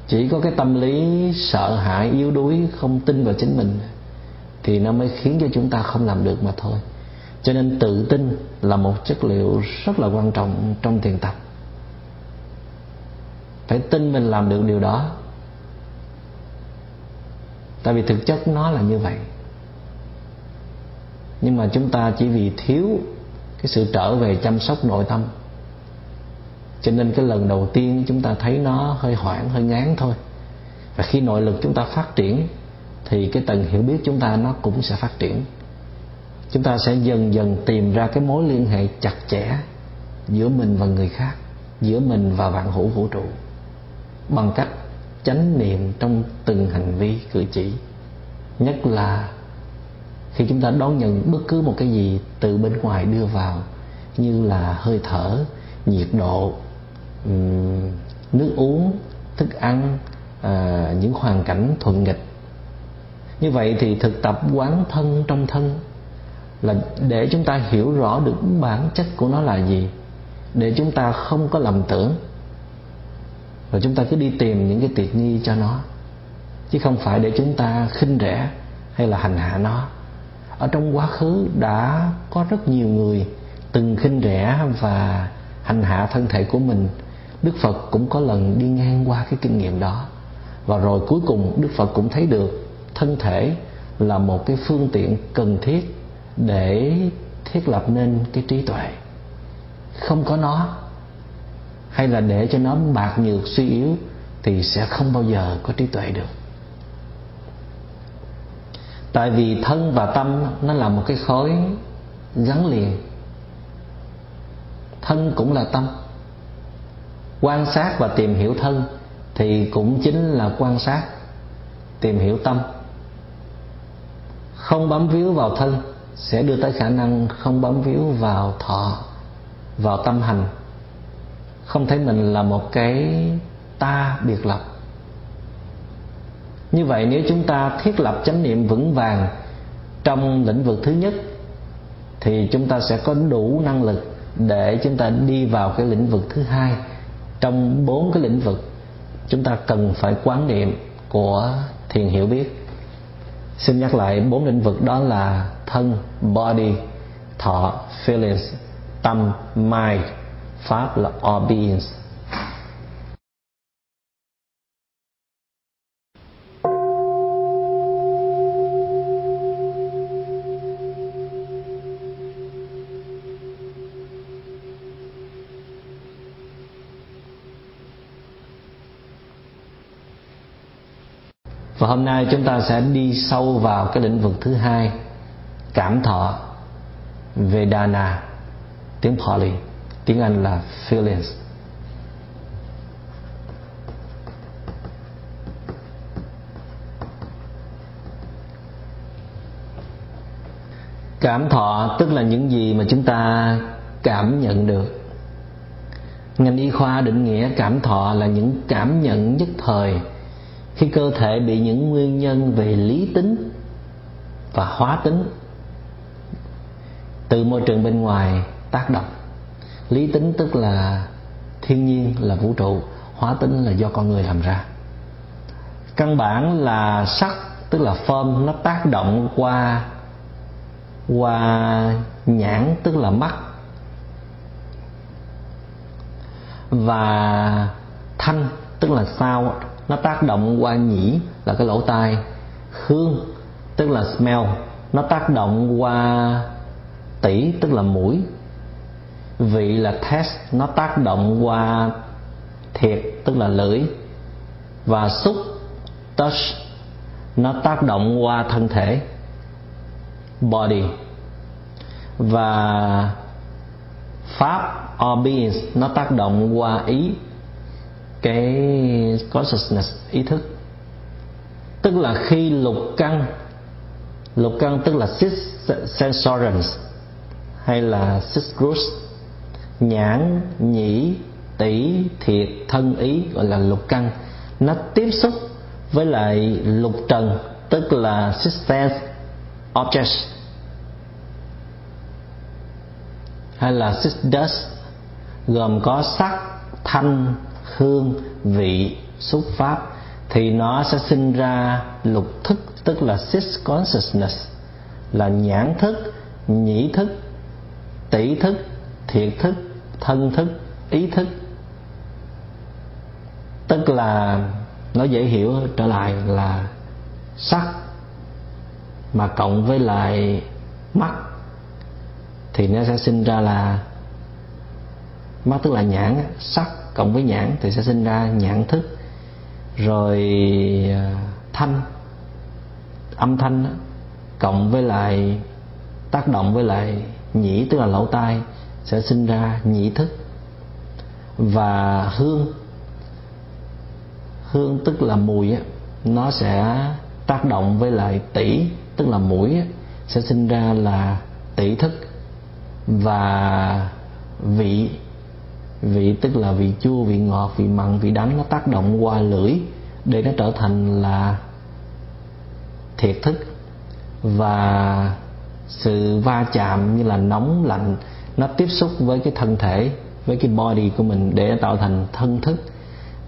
Chỉ có cái tâm lý sợ hãi, yếu đuối, không tin vào chính mình thì nó mới khiến cho chúng ta không làm được mà thôi. Cho nên tự tin là một chất liệu rất là quan trọng trong thiền tập phải tin mình làm được điều đó. Tại vì thực chất nó là như vậy. Nhưng mà chúng ta chỉ vì thiếu cái sự trở về chăm sóc nội tâm. Cho nên cái lần đầu tiên chúng ta thấy nó hơi hoảng, hơi ngán thôi. Và khi nội lực chúng ta phát triển, thì cái tầng hiểu biết chúng ta nó cũng sẽ phát triển. Chúng ta sẽ dần dần tìm ra cái mối liên hệ chặt chẽ giữa mình và người khác, giữa mình và vạn hữu vũ trụ bằng cách chánh niệm trong từng hành vi cử chỉ. Nhất là khi chúng ta đón nhận bất cứ một cái gì từ bên ngoài đưa vào, như là hơi thở, nhiệt độ nước uống, thức ăn à, những hoàn cảnh thuận nghịch. Như vậy thì thực tập quán thân trong thân là để chúng ta hiểu rõ được bản chất của nó là gì, để chúng ta không có lầm tưởng và chúng ta cứ đi tìm những cái tiện nghi cho nó. Chứ không phải để chúng ta khinh rẻ hay là hành hạ nó. Ở trong quá khứ đã có rất nhiều người từng khinh rẻ và hành hạ thân thể của mình. Đức phật cũng có lần đi ngang qua cái kinh nghiệm đó. Và rồi cuối cùng đức phật cũng thấy được thân thể là một cái phương tiện cần thiết để thiết lập nên cái trí tuệ. Không có nó hay là để cho nó bạc nhược suy yếu thì sẽ không bao giờ có trí tuệ được. Tại vì thân và tâm nó là một cái khối gắn liền. Thân cũng là tâm. Quan sát và tìm hiểu thân thì cũng chính là quan sát, tìm hiểu tâm. Không bám víu vào thân sẽ đưa tới khả năng không bám víu vào thọ, vào tâm hành không thấy mình là một cái ta biệt lập. Như vậy nếu chúng ta thiết lập chánh niệm vững vàng trong lĩnh vực thứ nhất, thì chúng ta sẽ có đủ năng lực để chúng ta đi vào cái lĩnh vực thứ hai. Trong bốn cái lĩnh vực, chúng ta cần phải quán niệm của thiền hiểu biết. Xin nhắc lại bốn lĩnh vực đó là thân, body, thọ, feelings, tâm, mind pháp là all beings và hôm nay chúng ta sẽ đi sâu vào cái lĩnh vực thứ hai, cảm thọ, Vedana, tiếng Pali tiếng Anh là feelings. Cảm thọ tức là những gì mà chúng ta cảm nhận được. Ngành y khoa định nghĩa cảm thọ là những cảm nhận nhất thời khi cơ thể bị những nguyên nhân về lý tính và hóa tính. Từ môi trường bên ngoài tác động lý tính tức là thiên nhiên là vũ trụ, hóa tính là do con người làm ra. Căn bản là sắc, tức là form, nó tác động qua qua nhãn, tức là mắt. Và thanh, tức là sao, nó tác động qua nhĩ, là cái lỗ tai. Hương, tức là smell, nó tác động qua tỷ tức là mũi vị là test, nó tác động qua thiệt, tức là lưỡi, và xúc, touch, nó tác động qua thân thể, body. Và pháp or beings nó tác động qua ý, cái consciousness, ý thức. Tức là khi lục căn lục căn tức là six sensoriums hay là six groups nhãn, nhĩ tỷ thiệt, thân ý, gọi là lục căn. Nó tiếp xúc với lại lục trần, tức là six sense objects. Hay là six dust, gồm có sắc, thanh, hương, vị, xúc pháp, thì nó sẽ sinh ra lục thức, tức là six consciousness, là nhãn thức, nhĩ thức tỷ thức thiệt thức, thân thức, ý thức. Tức là nó dễ hiểu trở lại là sắc, mà cộng với lại mắt thì nó sẽ sinh ra là mắt tức là nhãn, sắc cộng với nhãn thì sẽ sinh ra nhãn thức. Rồi à, thanh, âm thanh cộng với lại tác động với lại nhĩ, tức là lỗ tai sẽ sinh ra nhị thức và hương. Hương tức là mùi á, nó sẽ tác động với lại tỷ tức là mũi sẽ sinh ra là tỷ thức và vị. Vị tức là vị chua vị ngọt vị mặn vị đắng nó tác động qua lưỡi để nó trở thành là thiệt thức. Và sự va chạm như là nóng lạnh nó tiếp xúc với cái thân thể, với cái body của mình để tạo thành thân thức.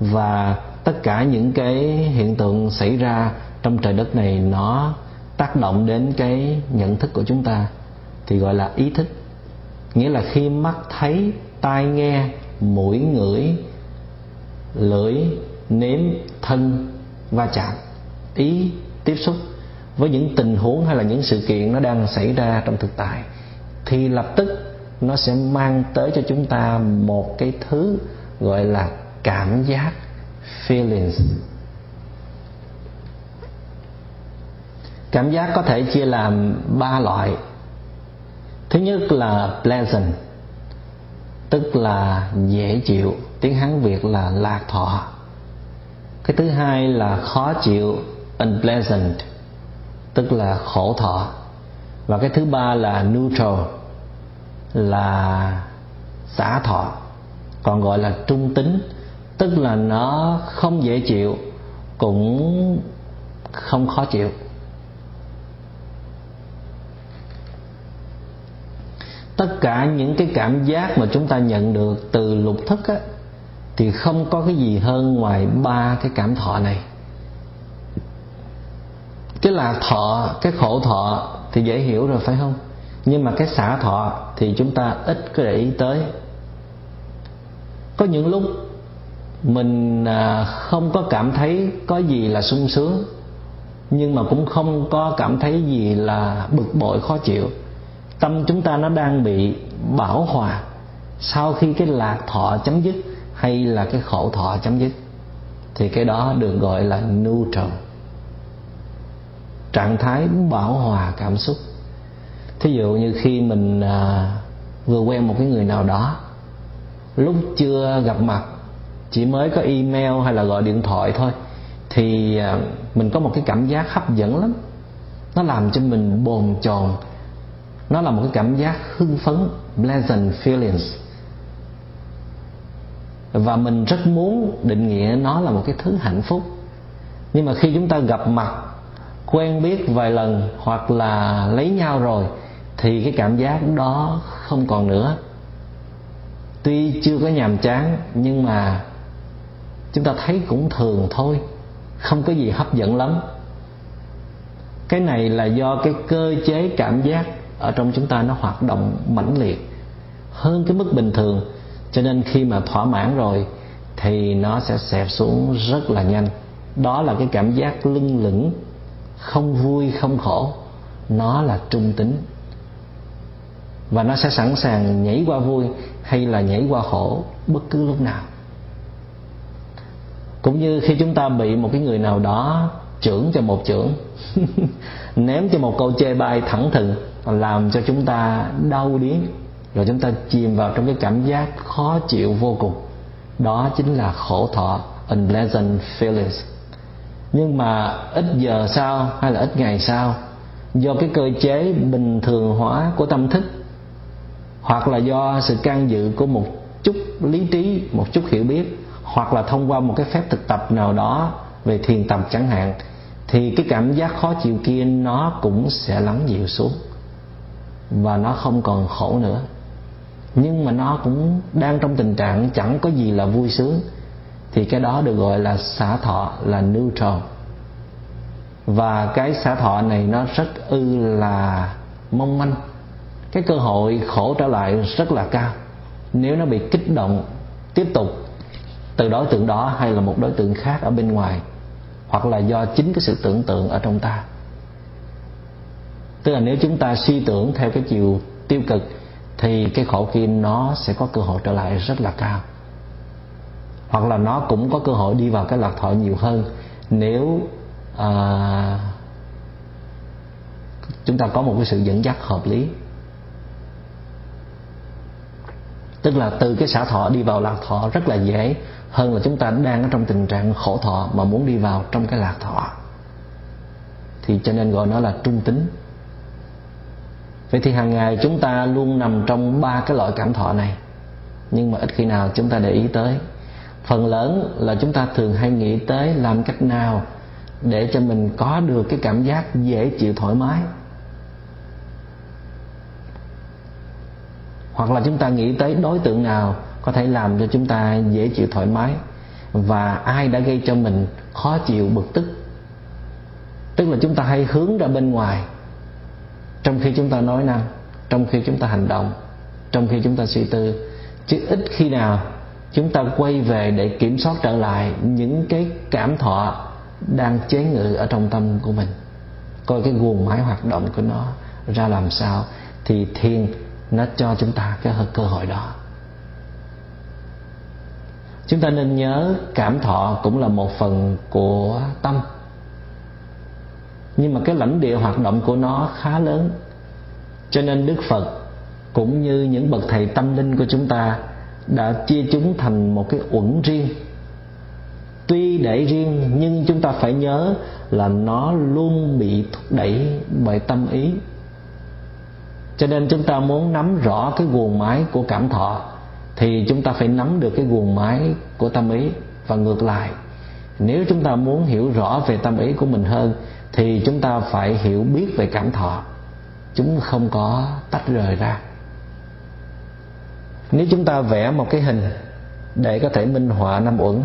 Và tất cả những cái hiện tượng xảy ra trong trời đất này nó tác động đến cái nhận thức của chúng ta, thì gọi là ý thức. Nghĩa là khi mắt thấy, tai nghe, mũi, ngửi, lưỡi, nếm, thân va chạm, ý tiếp xúc với những tình huống hay là những sự kiện nó đang xảy ra trong thực tại, thì lập tức nó sẽ mang tới cho chúng ta một cái thứ gọi là cảm giác, feelings. Cảm giác có thể chia làm ba loại. Thứ nhất là pleasant, tức là dễ chịu, tiếng hán việt là lạc thọ. Cái thứ hai là khó chịu, unpleasant, tức là khổ thọ. Và cái thứ ba là neutral là xả thọ còn gọi là trung tính tức là nó không dễ chịu cũng không khó chịu. Tất cả những cái cảm giác mà chúng ta nhận được từ lục thức á, thì không có cái gì hơn ngoài ba cái cảm thọ này. Cái là thọ cái khổ thọ thì dễ hiểu rồi phải không? Nhưng mà cái xả thọ thì chúng ta ít có để ý tới. Có những lúc mình à, không có cảm thấy có gì là sung sướng, nhưng mà cũng không có cảm thấy gì là bực bội, khó chịu. Tâm chúng ta nó đang bị bảo hòa sau khi cái lạc thọ chấm dứt hay là cái khổ thọ chấm dứt. Thì cái đó được gọi là neutral, trạng thái bảo hòa cảm xúc thí dụ như khi mình à, vừa quen một cái người nào đó lúc chưa gặp mặt chỉ mới có email hay là gọi điện thoại thôi thì à, mình có một cái cảm giác hấp dẫn lắm. Nó làm cho mình bồn chồn. Nó là một cái cảm giác hưng phấn pleasant feelings. Và mình rất muốn định nghĩa nó là một cái thứ hạnh phúc. Nhưng mà khi chúng ta gặp mặt quen biết vài lần hoặc là lấy nhau rồi thì cái cảm giác đó không còn nữa. Tuy chưa có nhàm chán, nhưng mà chúng ta thấy cũng thường thôi, không có gì hấp dẫn lắm. Cái này là do cái cơ chế cảm giác ở trong chúng ta nó hoạt động mãnh liệt, hơn cái mức bình thường. Cho nên khi mà thỏa mãn rồi thì nó sẽ xẹp xuống rất là nhanh. Đó là cái cảm giác lưng lửng, không vui, không khổ. Nó là trung tính và nó sẽ sẵn sàng nhảy qua vui hay là nhảy qua khổ bất cứ lúc nào. Cũng như khi chúng ta bị một cái người nào đó trưởng cho một trưởng, ném cho một câu chê bai thẳng thừng, làm cho chúng ta đau điếng, rồi chúng ta chìm vào trong cái cảm giác khó chịu vô cùng. Đó chính là khổ thọ, unpleasant feelings. Nhưng mà ít giờ sau hay là ít ngày sau, do cái cơ chế bình thường hóa của tâm thức hoặc là do sự can dự của một chút lý trí, một chút hiểu biết, hoặc là thông qua một cái phép thực tập nào đó về thiền tập chẳng hạn, thì cái cảm giác khó chịu kia nó cũng sẽ lắng dịu xuống và nó không còn khổ nữa. Nhưng mà nó cũng đang trong tình trạng chẳng có gì là vui sướng, thì cái đó được gọi là xả thọ là neutral. Và cái xả thọ này nó rất ư là mong manh cái cơ hội khổ trở lại rất là cao. Nếu nó bị kích động tiếp tục từ đối tượng đó hay là một đối tượng khác ở bên ngoài hoặc là do chính cái sự tưởng tượng ở trong ta. Tức là nếu chúng ta suy tưởng theo cái chiều tiêu cực thì cái khổ kia nó sẽ có cơ hội trở lại rất là cao. Hoặc là nó cũng có cơ hội đi vào cái lạc thọ nhiều hơn. Nếu à, chúng ta có một cái sự dẫn dắt hợp lý tức là từ cái xả thọ đi vào lạc thọ rất là dễ hơn là chúng ta đang ở trong tình trạng khổ thọ mà muốn đi vào trong cái lạc thọ. Thì cho nên gọi nó là trung tính. Vậy thì hàng ngày chúng ta luôn nằm trong ba cái loại cảm thọ này. Nhưng mà ít khi nào chúng ta để ý tới. Phần lớn là chúng ta thường hay nghĩ tới làm cách nào để cho mình có được cái cảm giác dễ chịu thoải mái. Hoặc là chúng ta nghĩ tới đối tượng nào có thể làm cho chúng ta dễ chịu thoải mái và ai đã gây cho mình khó chịu, bực tức. Tức là chúng ta hay hướng ra bên ngoài. Trong khi chúng ta nói năng, trong khi chúng ta hành động, trong khi chúng ta suy tư, chứ ít khi nào chúng ta quay về để kiểm soát trở lại những cái cảm thọ đang chế ngự ở trong tâm của mình. Coi cái nguồn máy hoạt động của nó ra làm sao thì thiền nó cho chúng ta cái cơ hội đó. Chúng ta nên nhớ cảm thọ cũng là một phần của tâm. Nhưng mà cái lãnh địa hoạt động của nó khá lớn. Cho nên đức phật cũng như những bậc thầy tâm linh của chúng ta đã chia chúng thành một cái uẩn riêng. Tuy để riêng, nhưng chúng ta phải nhớ là nó luôn bị thúc đẩy bởi tâm ý cho nên chúng ta muốn nắm rõ cái guồng máy của cảm thọ, thì chúng ta phải nắm được cái guồng máy của tâm ý và ngược lại. Nếu chúng ta muốn hiểu rõ về tâm ý của mình hơn, thì chúng ta phải hiểu biết về cảm thọ. Chúng không có tách rời ra. Nếu chúng ta vẽ một cái hình để có thể minh họa năm uẩn,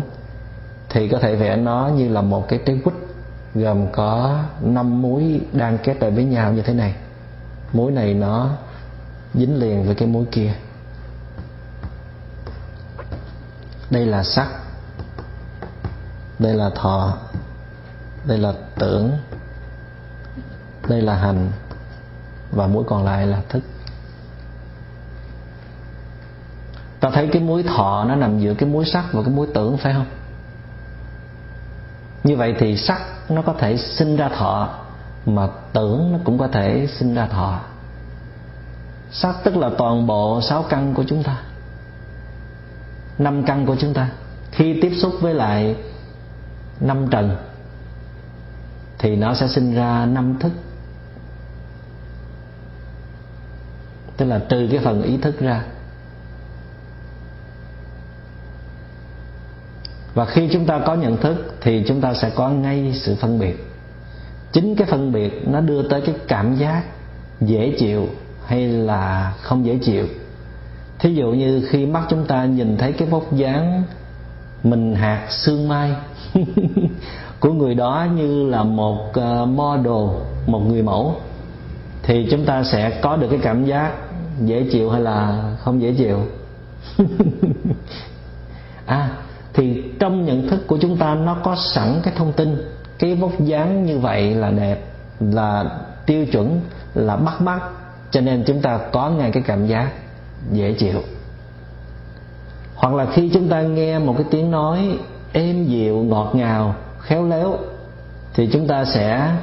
thì có thể vẽ nó như là một cái trái quýt gồm có năm múi đang kết lại với nhau như thế này múi này nó dính liền với cái múi kia. Đây là sắc. Đây là thọ. Đây là tưởng. Đây là hành. Và mũi còn lại là thức. Ta thấy cái mũi thọ nó nằm giữa cái mũi sắc và cái mũi tưởng, phải không? Như vậy thì sắc nó có thể sinh ra thọ mà tưởng nó cũng có thể sinh ra thọ. Sắc tức là toàn bộ sáu căn của chúng ta, năm căn của chúng ta. Khi tiếp xúc với lại năm trần, thì nó sẽ sinh ra năm thức. Tức là trừ cái phần ý thức ra. Và khi chúng ta có nhận thức, thì chúng ta sẽ có ngay sự phân biệt chính cái phân biệt nó đưa tới cái cảm giác dễ chịu hay là không dễ chịu. Thí dụ như khi mắt chúng ta nhìn thấy cái vóc dáng mình hạt xương mai của người đó như là một ờ, model, một người mẫu, thì chúng ta sẽ có được cái cảm giác dễ chịu hay là không dễ chịu? À thì trong nhận thức của chúng ta nó có sẵn cái thông tin cái vóc dáng như vậy là đẹp, là tiêu chuẩn, là bắt mắt, cho nên chúng ta có ngay cái cảm giác dễ chịu. Hoặc là khi chúng ta nghe một cái tiếng nói êm dịu, ngọt ngào, khéo léo, thì chúng ta sẽ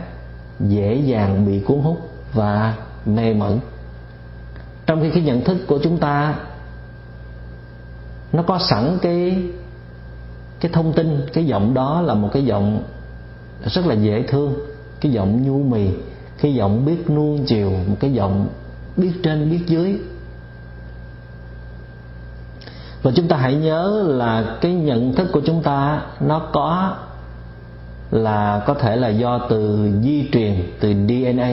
dễ dàng bị cuốn hút và mê mẩn. Trong khi cái nhận thức của chúng ta, nó có sẵn cái cái thông tin, cái giọng đó là một cái giọng rất là dễ thương. Cái giọng nhu mì, cái giọng biết nuông chiều, một cái giọng biết trên, biết dưới. Và chúng ta hãy nhớ là cái nhận thức của chúng ta, nó có là có thể là do từ di truyền, từ dna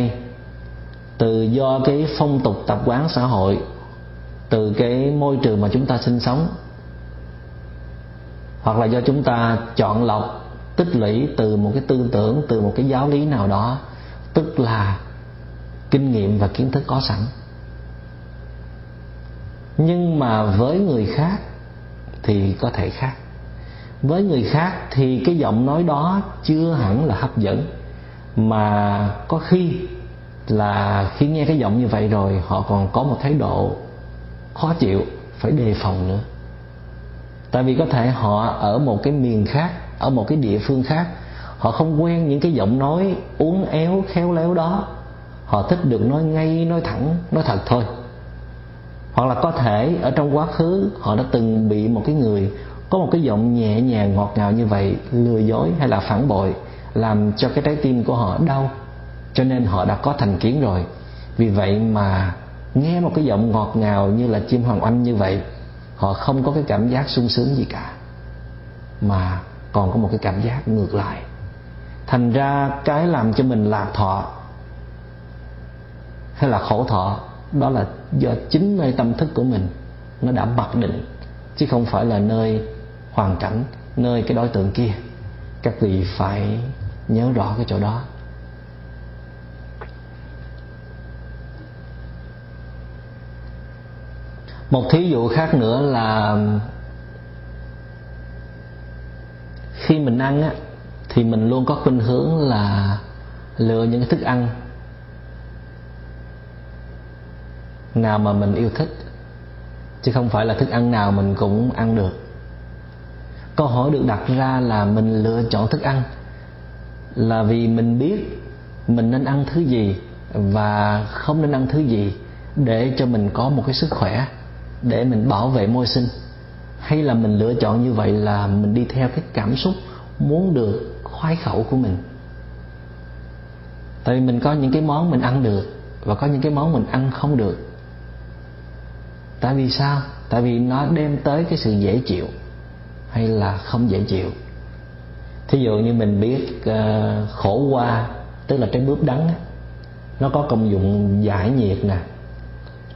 từ do cái phong tục tập quán xã hội, từ cái môi trường mà chúng ta sinh sống, hoặc là do chúng ta chọn lọc tích lũy từ một cái tư tưởng, từ một cái giáo lý nào đó, tức là kinh nghiệm và kiến thức có sẵn. Nhưng mà với người khác thì có thể khác. Với người khác thì cái giọng nói đó chưa hẳn là hấp dẫn, mà có khi là khi nghe cái giọng như vậy rồi, họ còn có một thái độ khó chịu, phải đề phòng nữa. Tại vì có thể họ ở một cái miền khác ở một cái địa phương khác. Họ không quen những cái giọng nói uốn éo, khéo léo đó. Họ thích được nói ngay, nói thẳng, nói thật thôi. Hoặc là có thể ở trong quá khứ, họ đã từng bị một cái người có một cái giọng nhẹ nhàng, ngọt ngào như vậy lừa dối hay là phản bội, làm cho cái trái tim của họ đau. Cho nên họ đã có thành kiến rồi. Vì vậy mà nghe một cái giọng ngọt ngào như là chim hoàng oanh như vậy, họ không có cái cảm giác sung sướng gì cả. Mà còn có một cái cảm giác ngược lại. Thành ra cái làm cho mình lạc thọ hay là khổ thọ, đó là do chính nơi tâm thức của mình nó đã mặc định, chứ không phải là nơi hoàn cảnh, nơi cái đối tượng kia. Các vị phải nhớ rõ cái chỗ đó. Một thí dụ khác nữa là khi mình ăn á, thì mình luôn có khuynh hướng là lựa những cái thức ăn nào mà mình yêu thích, chứ không phải là thức ăn nào mình cũng ăn được. Câu hỏi được đặt ra là mình lựa chọn thức ăn là vì mình biết mình nên ăn thứ gì và không nên ăn thứ gì để cho mình có một cái sức khỏe để mình bảo vệ môi sinh hay là mình lựa chọn như vậy là mình đi theo cái cảm xúc muốn được khoái khẩu của mình. Tại vì mình có những cái món mình ăn được và có những cái món mình ăn không được. Tại vì sao? Tại vì nó đem tới cái sự dễ chịu hay là không dễ chịu. Thí dụ như mình biết uh, khổ qua tức là trái bướp đắng nó có công dụng giải nhiệt nè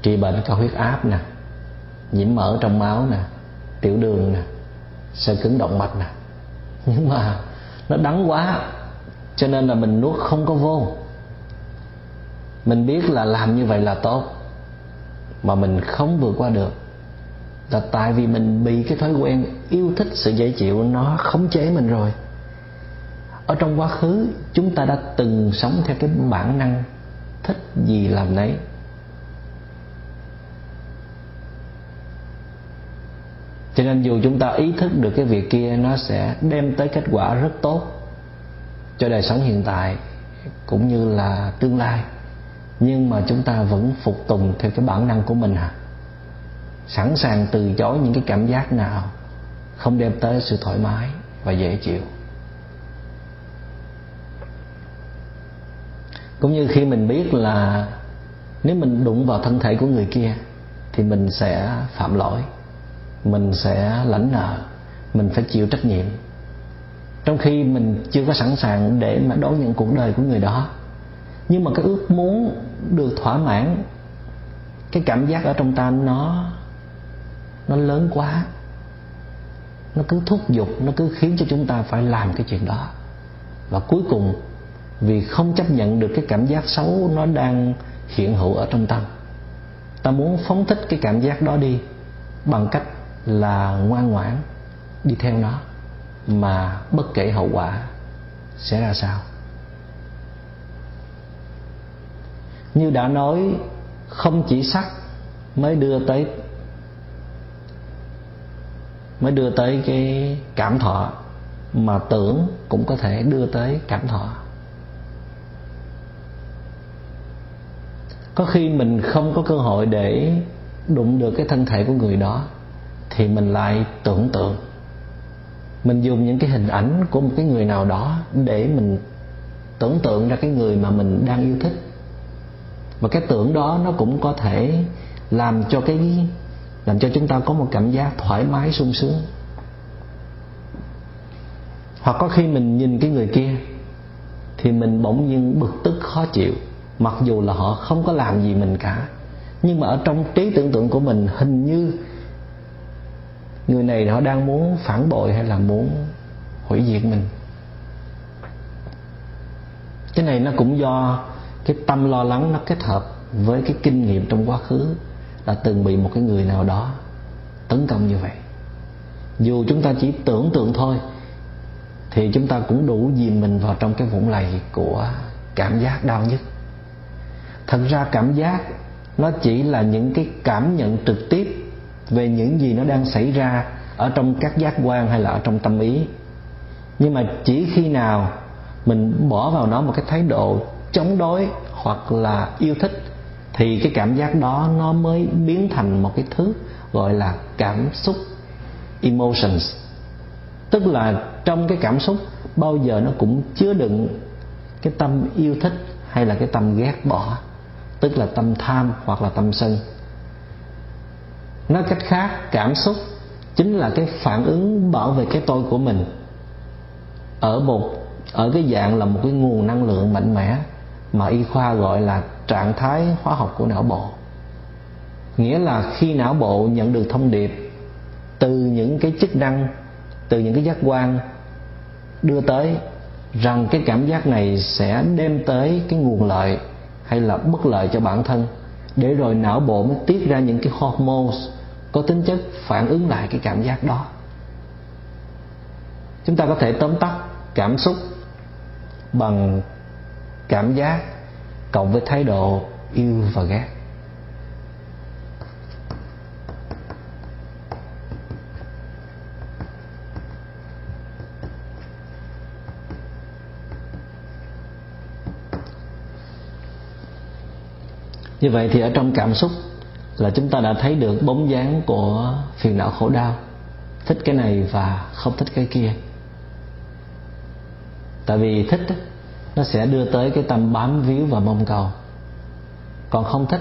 trị bệnh cao huyết áp nè nhiễm mỡ trong máu nè tiểu đường nè sơ cứng động mạch nè. Nhưng mà nó đắng quá, cho nên là mình nuốt không có vô. Mình biết là làm như vậy là tốt, mà mình không vượt qua được. Là tại vì mình bị cái thói quen yêu thích sự dễ chịu, nó khống chế mình rồi. Ở trong quá khứ, chúng ta đã từng sống theo cái bản năng thích gì làm nấy. Cho nên dù chúng ta ý thức được cái việc kia, nó sẽ đem tới kết quả rất tốt cho đời sống hiện tại cũng như là tương lai. Nhưng mà chúng ta vẫn phục tùng theo cái bản năng của mình à. Sẵn sàng từ chối những cái cảm giác nào không đem tới sự thoải mái và dễ chịu. Cũng như khi mình biết là nếu mình đụng vào thân thể của người kia thì mình sẽ phạm lỗi mình sẽ lãnh nợ, mình phải chịu trách nhiệm. Trong khi mình chưa có sẵn sàng để mà đón nhận cuộc đời của người đó. Nhưng mà cái ước muốn được thỏa mãn, cái cảm giác ở trong ta nó nó lớn quá. Nó cứ thúc giục, nó cứ khiến cho chúng ta phải làm cái chuyện đó. Và cuối cùng, vì không chấp nhận được cái cảm giác xấu nó đang hiện hữu ở trong tâm, ta muốn phóng thích cái cảm giác đó đi bằng cách là ngoan ngoãn đi theo nó, mà bất kể hậu quả sẽ ra sao. Như đã nói, không chỉ sắc mới đưa tới, mới đưa tới cái cảm thọ, mà tưởng cũng có thể đưa tới cảm thọ. Có khi mình không có cơ hội để đụng được cái thân thể của người đó thì mình lại tưởng tượng. Mình dùng những cái hình ảnh của một cái người nào đó để mình tưởng tượng ra cái người mà mình đang yêu thích. Và cái tưởng đó nó cũng có thể làm cho cái, làm cho chúng ta có một cảm giác thoải mái, sung sướng. Hoặc có khi mình nhìn cái người kia thì mình bỗng nhiên bực tức, khó chịu, mặc dù là họ không có làm gì mình cả. Nhưng mà ở trong trí tưởng tượng của mình hình như người này họ đang muốn phản bội hay là muốn hủy diệt mình? Cái này nó cũng do cái tâm lo lắng nó kết hợp với cái kinh nghiệm trong quá khứ đã từng bị một cái người nào đó tấn công như vậy. Dù chúng ta chỉ tưởng tượng thôi, thì chúng ta cũng đủ dìm mình vào trong cái vũng lầy của cảm giác đau nhất. Thật ra cảm giác nó chỉ là những cái cảm nhận trực tiếp về những gì nó đang xảy ra ở trong các giác quan hay là ở trong tâm ý. Nhưng mà chỉ khi nào mình bỏ vào nó một cái thái độ chống đối hoặc là yêu thích, thì cái cảm giác đó nó mới biến thành một cái thứ gọi là cảm xúc, emotions. Tức là trong cái cảm xúc, bao giờ nó cũng chứa đựng cái tâm yêu thích hay là cái tâm ghét bỏ, tức là tâm tham hoặc là tâm sân nói cách khác, cảm xúc chính là cái phản ứng bảo vệ cái tôi của mình. Ở một, ở cái dạng là một cái nguồn năng lượng mạnh mẽ mà y khoa gọi là trạng thái hóa học của não bộ. Nghĩa là khi não bộ nhận được thông điệp từ những cái chức năng, từ những cái giác quan đưa tới rằng cái cảm giác này sẽ đem tới cái nguồn lợi hay là bất lợi cho bản thân, để rồi não bộ mới tiết ra những cái hormones có tính chất phản ứng lại cái cảm giác đó. Chúng ta có thể tóm tắt cảm xúc bằng cảm giác cộng với thái độ yêu và ghét. Như vậy thì ở trong cảm xúc là chúng ta đã thấy được bóng dáng của phiền não khổ đau. Thích cái này và không thích cái kia. Tại vì thích nó sẽ đưa tới cái tâm bám víu và mong cầu. Còn không thích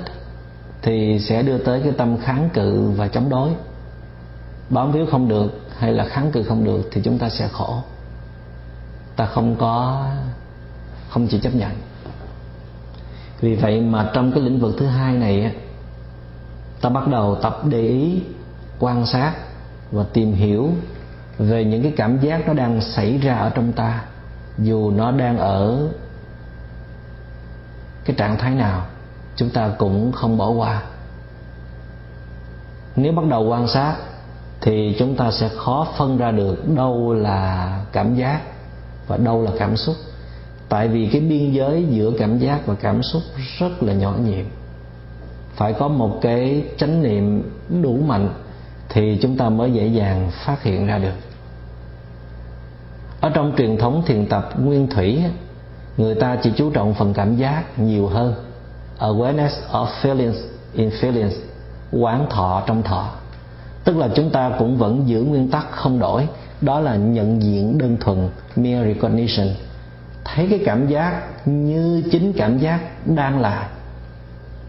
thì sẽ đưa tới cái tâm kháng cự và chống đối. Bám víu không được hay là kháng cự không được thì chúng ta sẽ khổ. Ta không có, không chịu chấp nhận. Vì vậy mà trong cái lĩnh vực thứ hai này ta bắt đầu tập để ý, quan sát và tìm hiểu về những cái cảm giác nó đang xảy ra ở trong ta, dù nó đang ở cái trạng thái nào, chúng ta cũng không bỏ qua. Nếu bắt đầu quan sát thì chúng ta sẽ khó phân ra được đâu là cảm giác và đâu là cảm xúc. Tại vì cái biên giới giữa cảm giác và cảm xúc rất là nhỏ nhiệm phải có một cái chánh niệm đủ mạnh thì chúng ta mới dễ dàng phát hiện ra được. Ở trong truyền thống thiền tập nguyên thủy người ta chỉ chú trọng phần cảm giác nhiều hơn. Awareness of feelings in feelings, quán thọ trong thọ. Tức là chúng ta cũng vẫn giữ nguyên tắc không đổi, đó là nhận diện đơn thuần, mere recognition. Thấy cái cảm giác như chính cảm giác đang là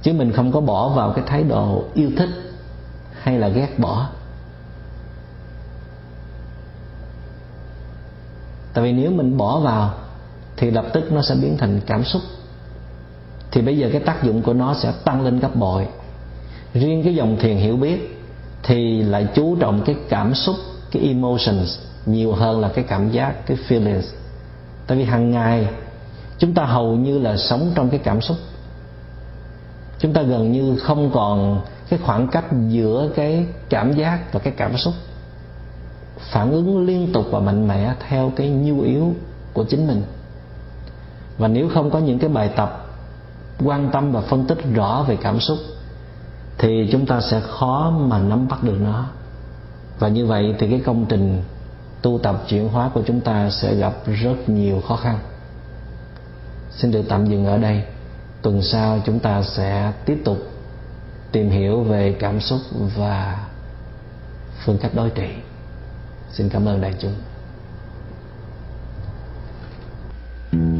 chứ mình không có bỏ vào cái thái độ yêu thích hay là ghét bỏ. Tại vì nếu mình bỏ vào thì lập tức nó sẽ biến thành cảm xúc. Thì bây giờ cái tác dụng của nó sẽ tăng lên gấp bội. Riêng cái dòng thiền hiểu biết thì lại chú trọng cái cảm xúc, cái emotions nhiều hơn là cái cảm giác, cái feelings. Tại vì hàng ngày chúng ta hầu như là sống trong cái cảm xúc chúng ta gần như không còn cái khoảng cách giữa cái cảm giác và cái cảm xúc phản ứng liên tục và mạnh mẽ theo cái nhu yếu của chính mình. Và nếu không có những cái bài tập quan tâm và phân tích rõ về cảm xúc, thì chúng ta sẽ khó mà nắm bắt được nó. Và như vậy thì cái công trình tu tập chuyển hóa của chúng ta sẽ gặp rất nhiều khó khăn. Xin được tạm dừng ở đây tuần sau chúng ta sẽ tiếp tục tìm hiểu về cảm xúc và phương cách đối trị. Xin cảm ơn đại chúng. thank you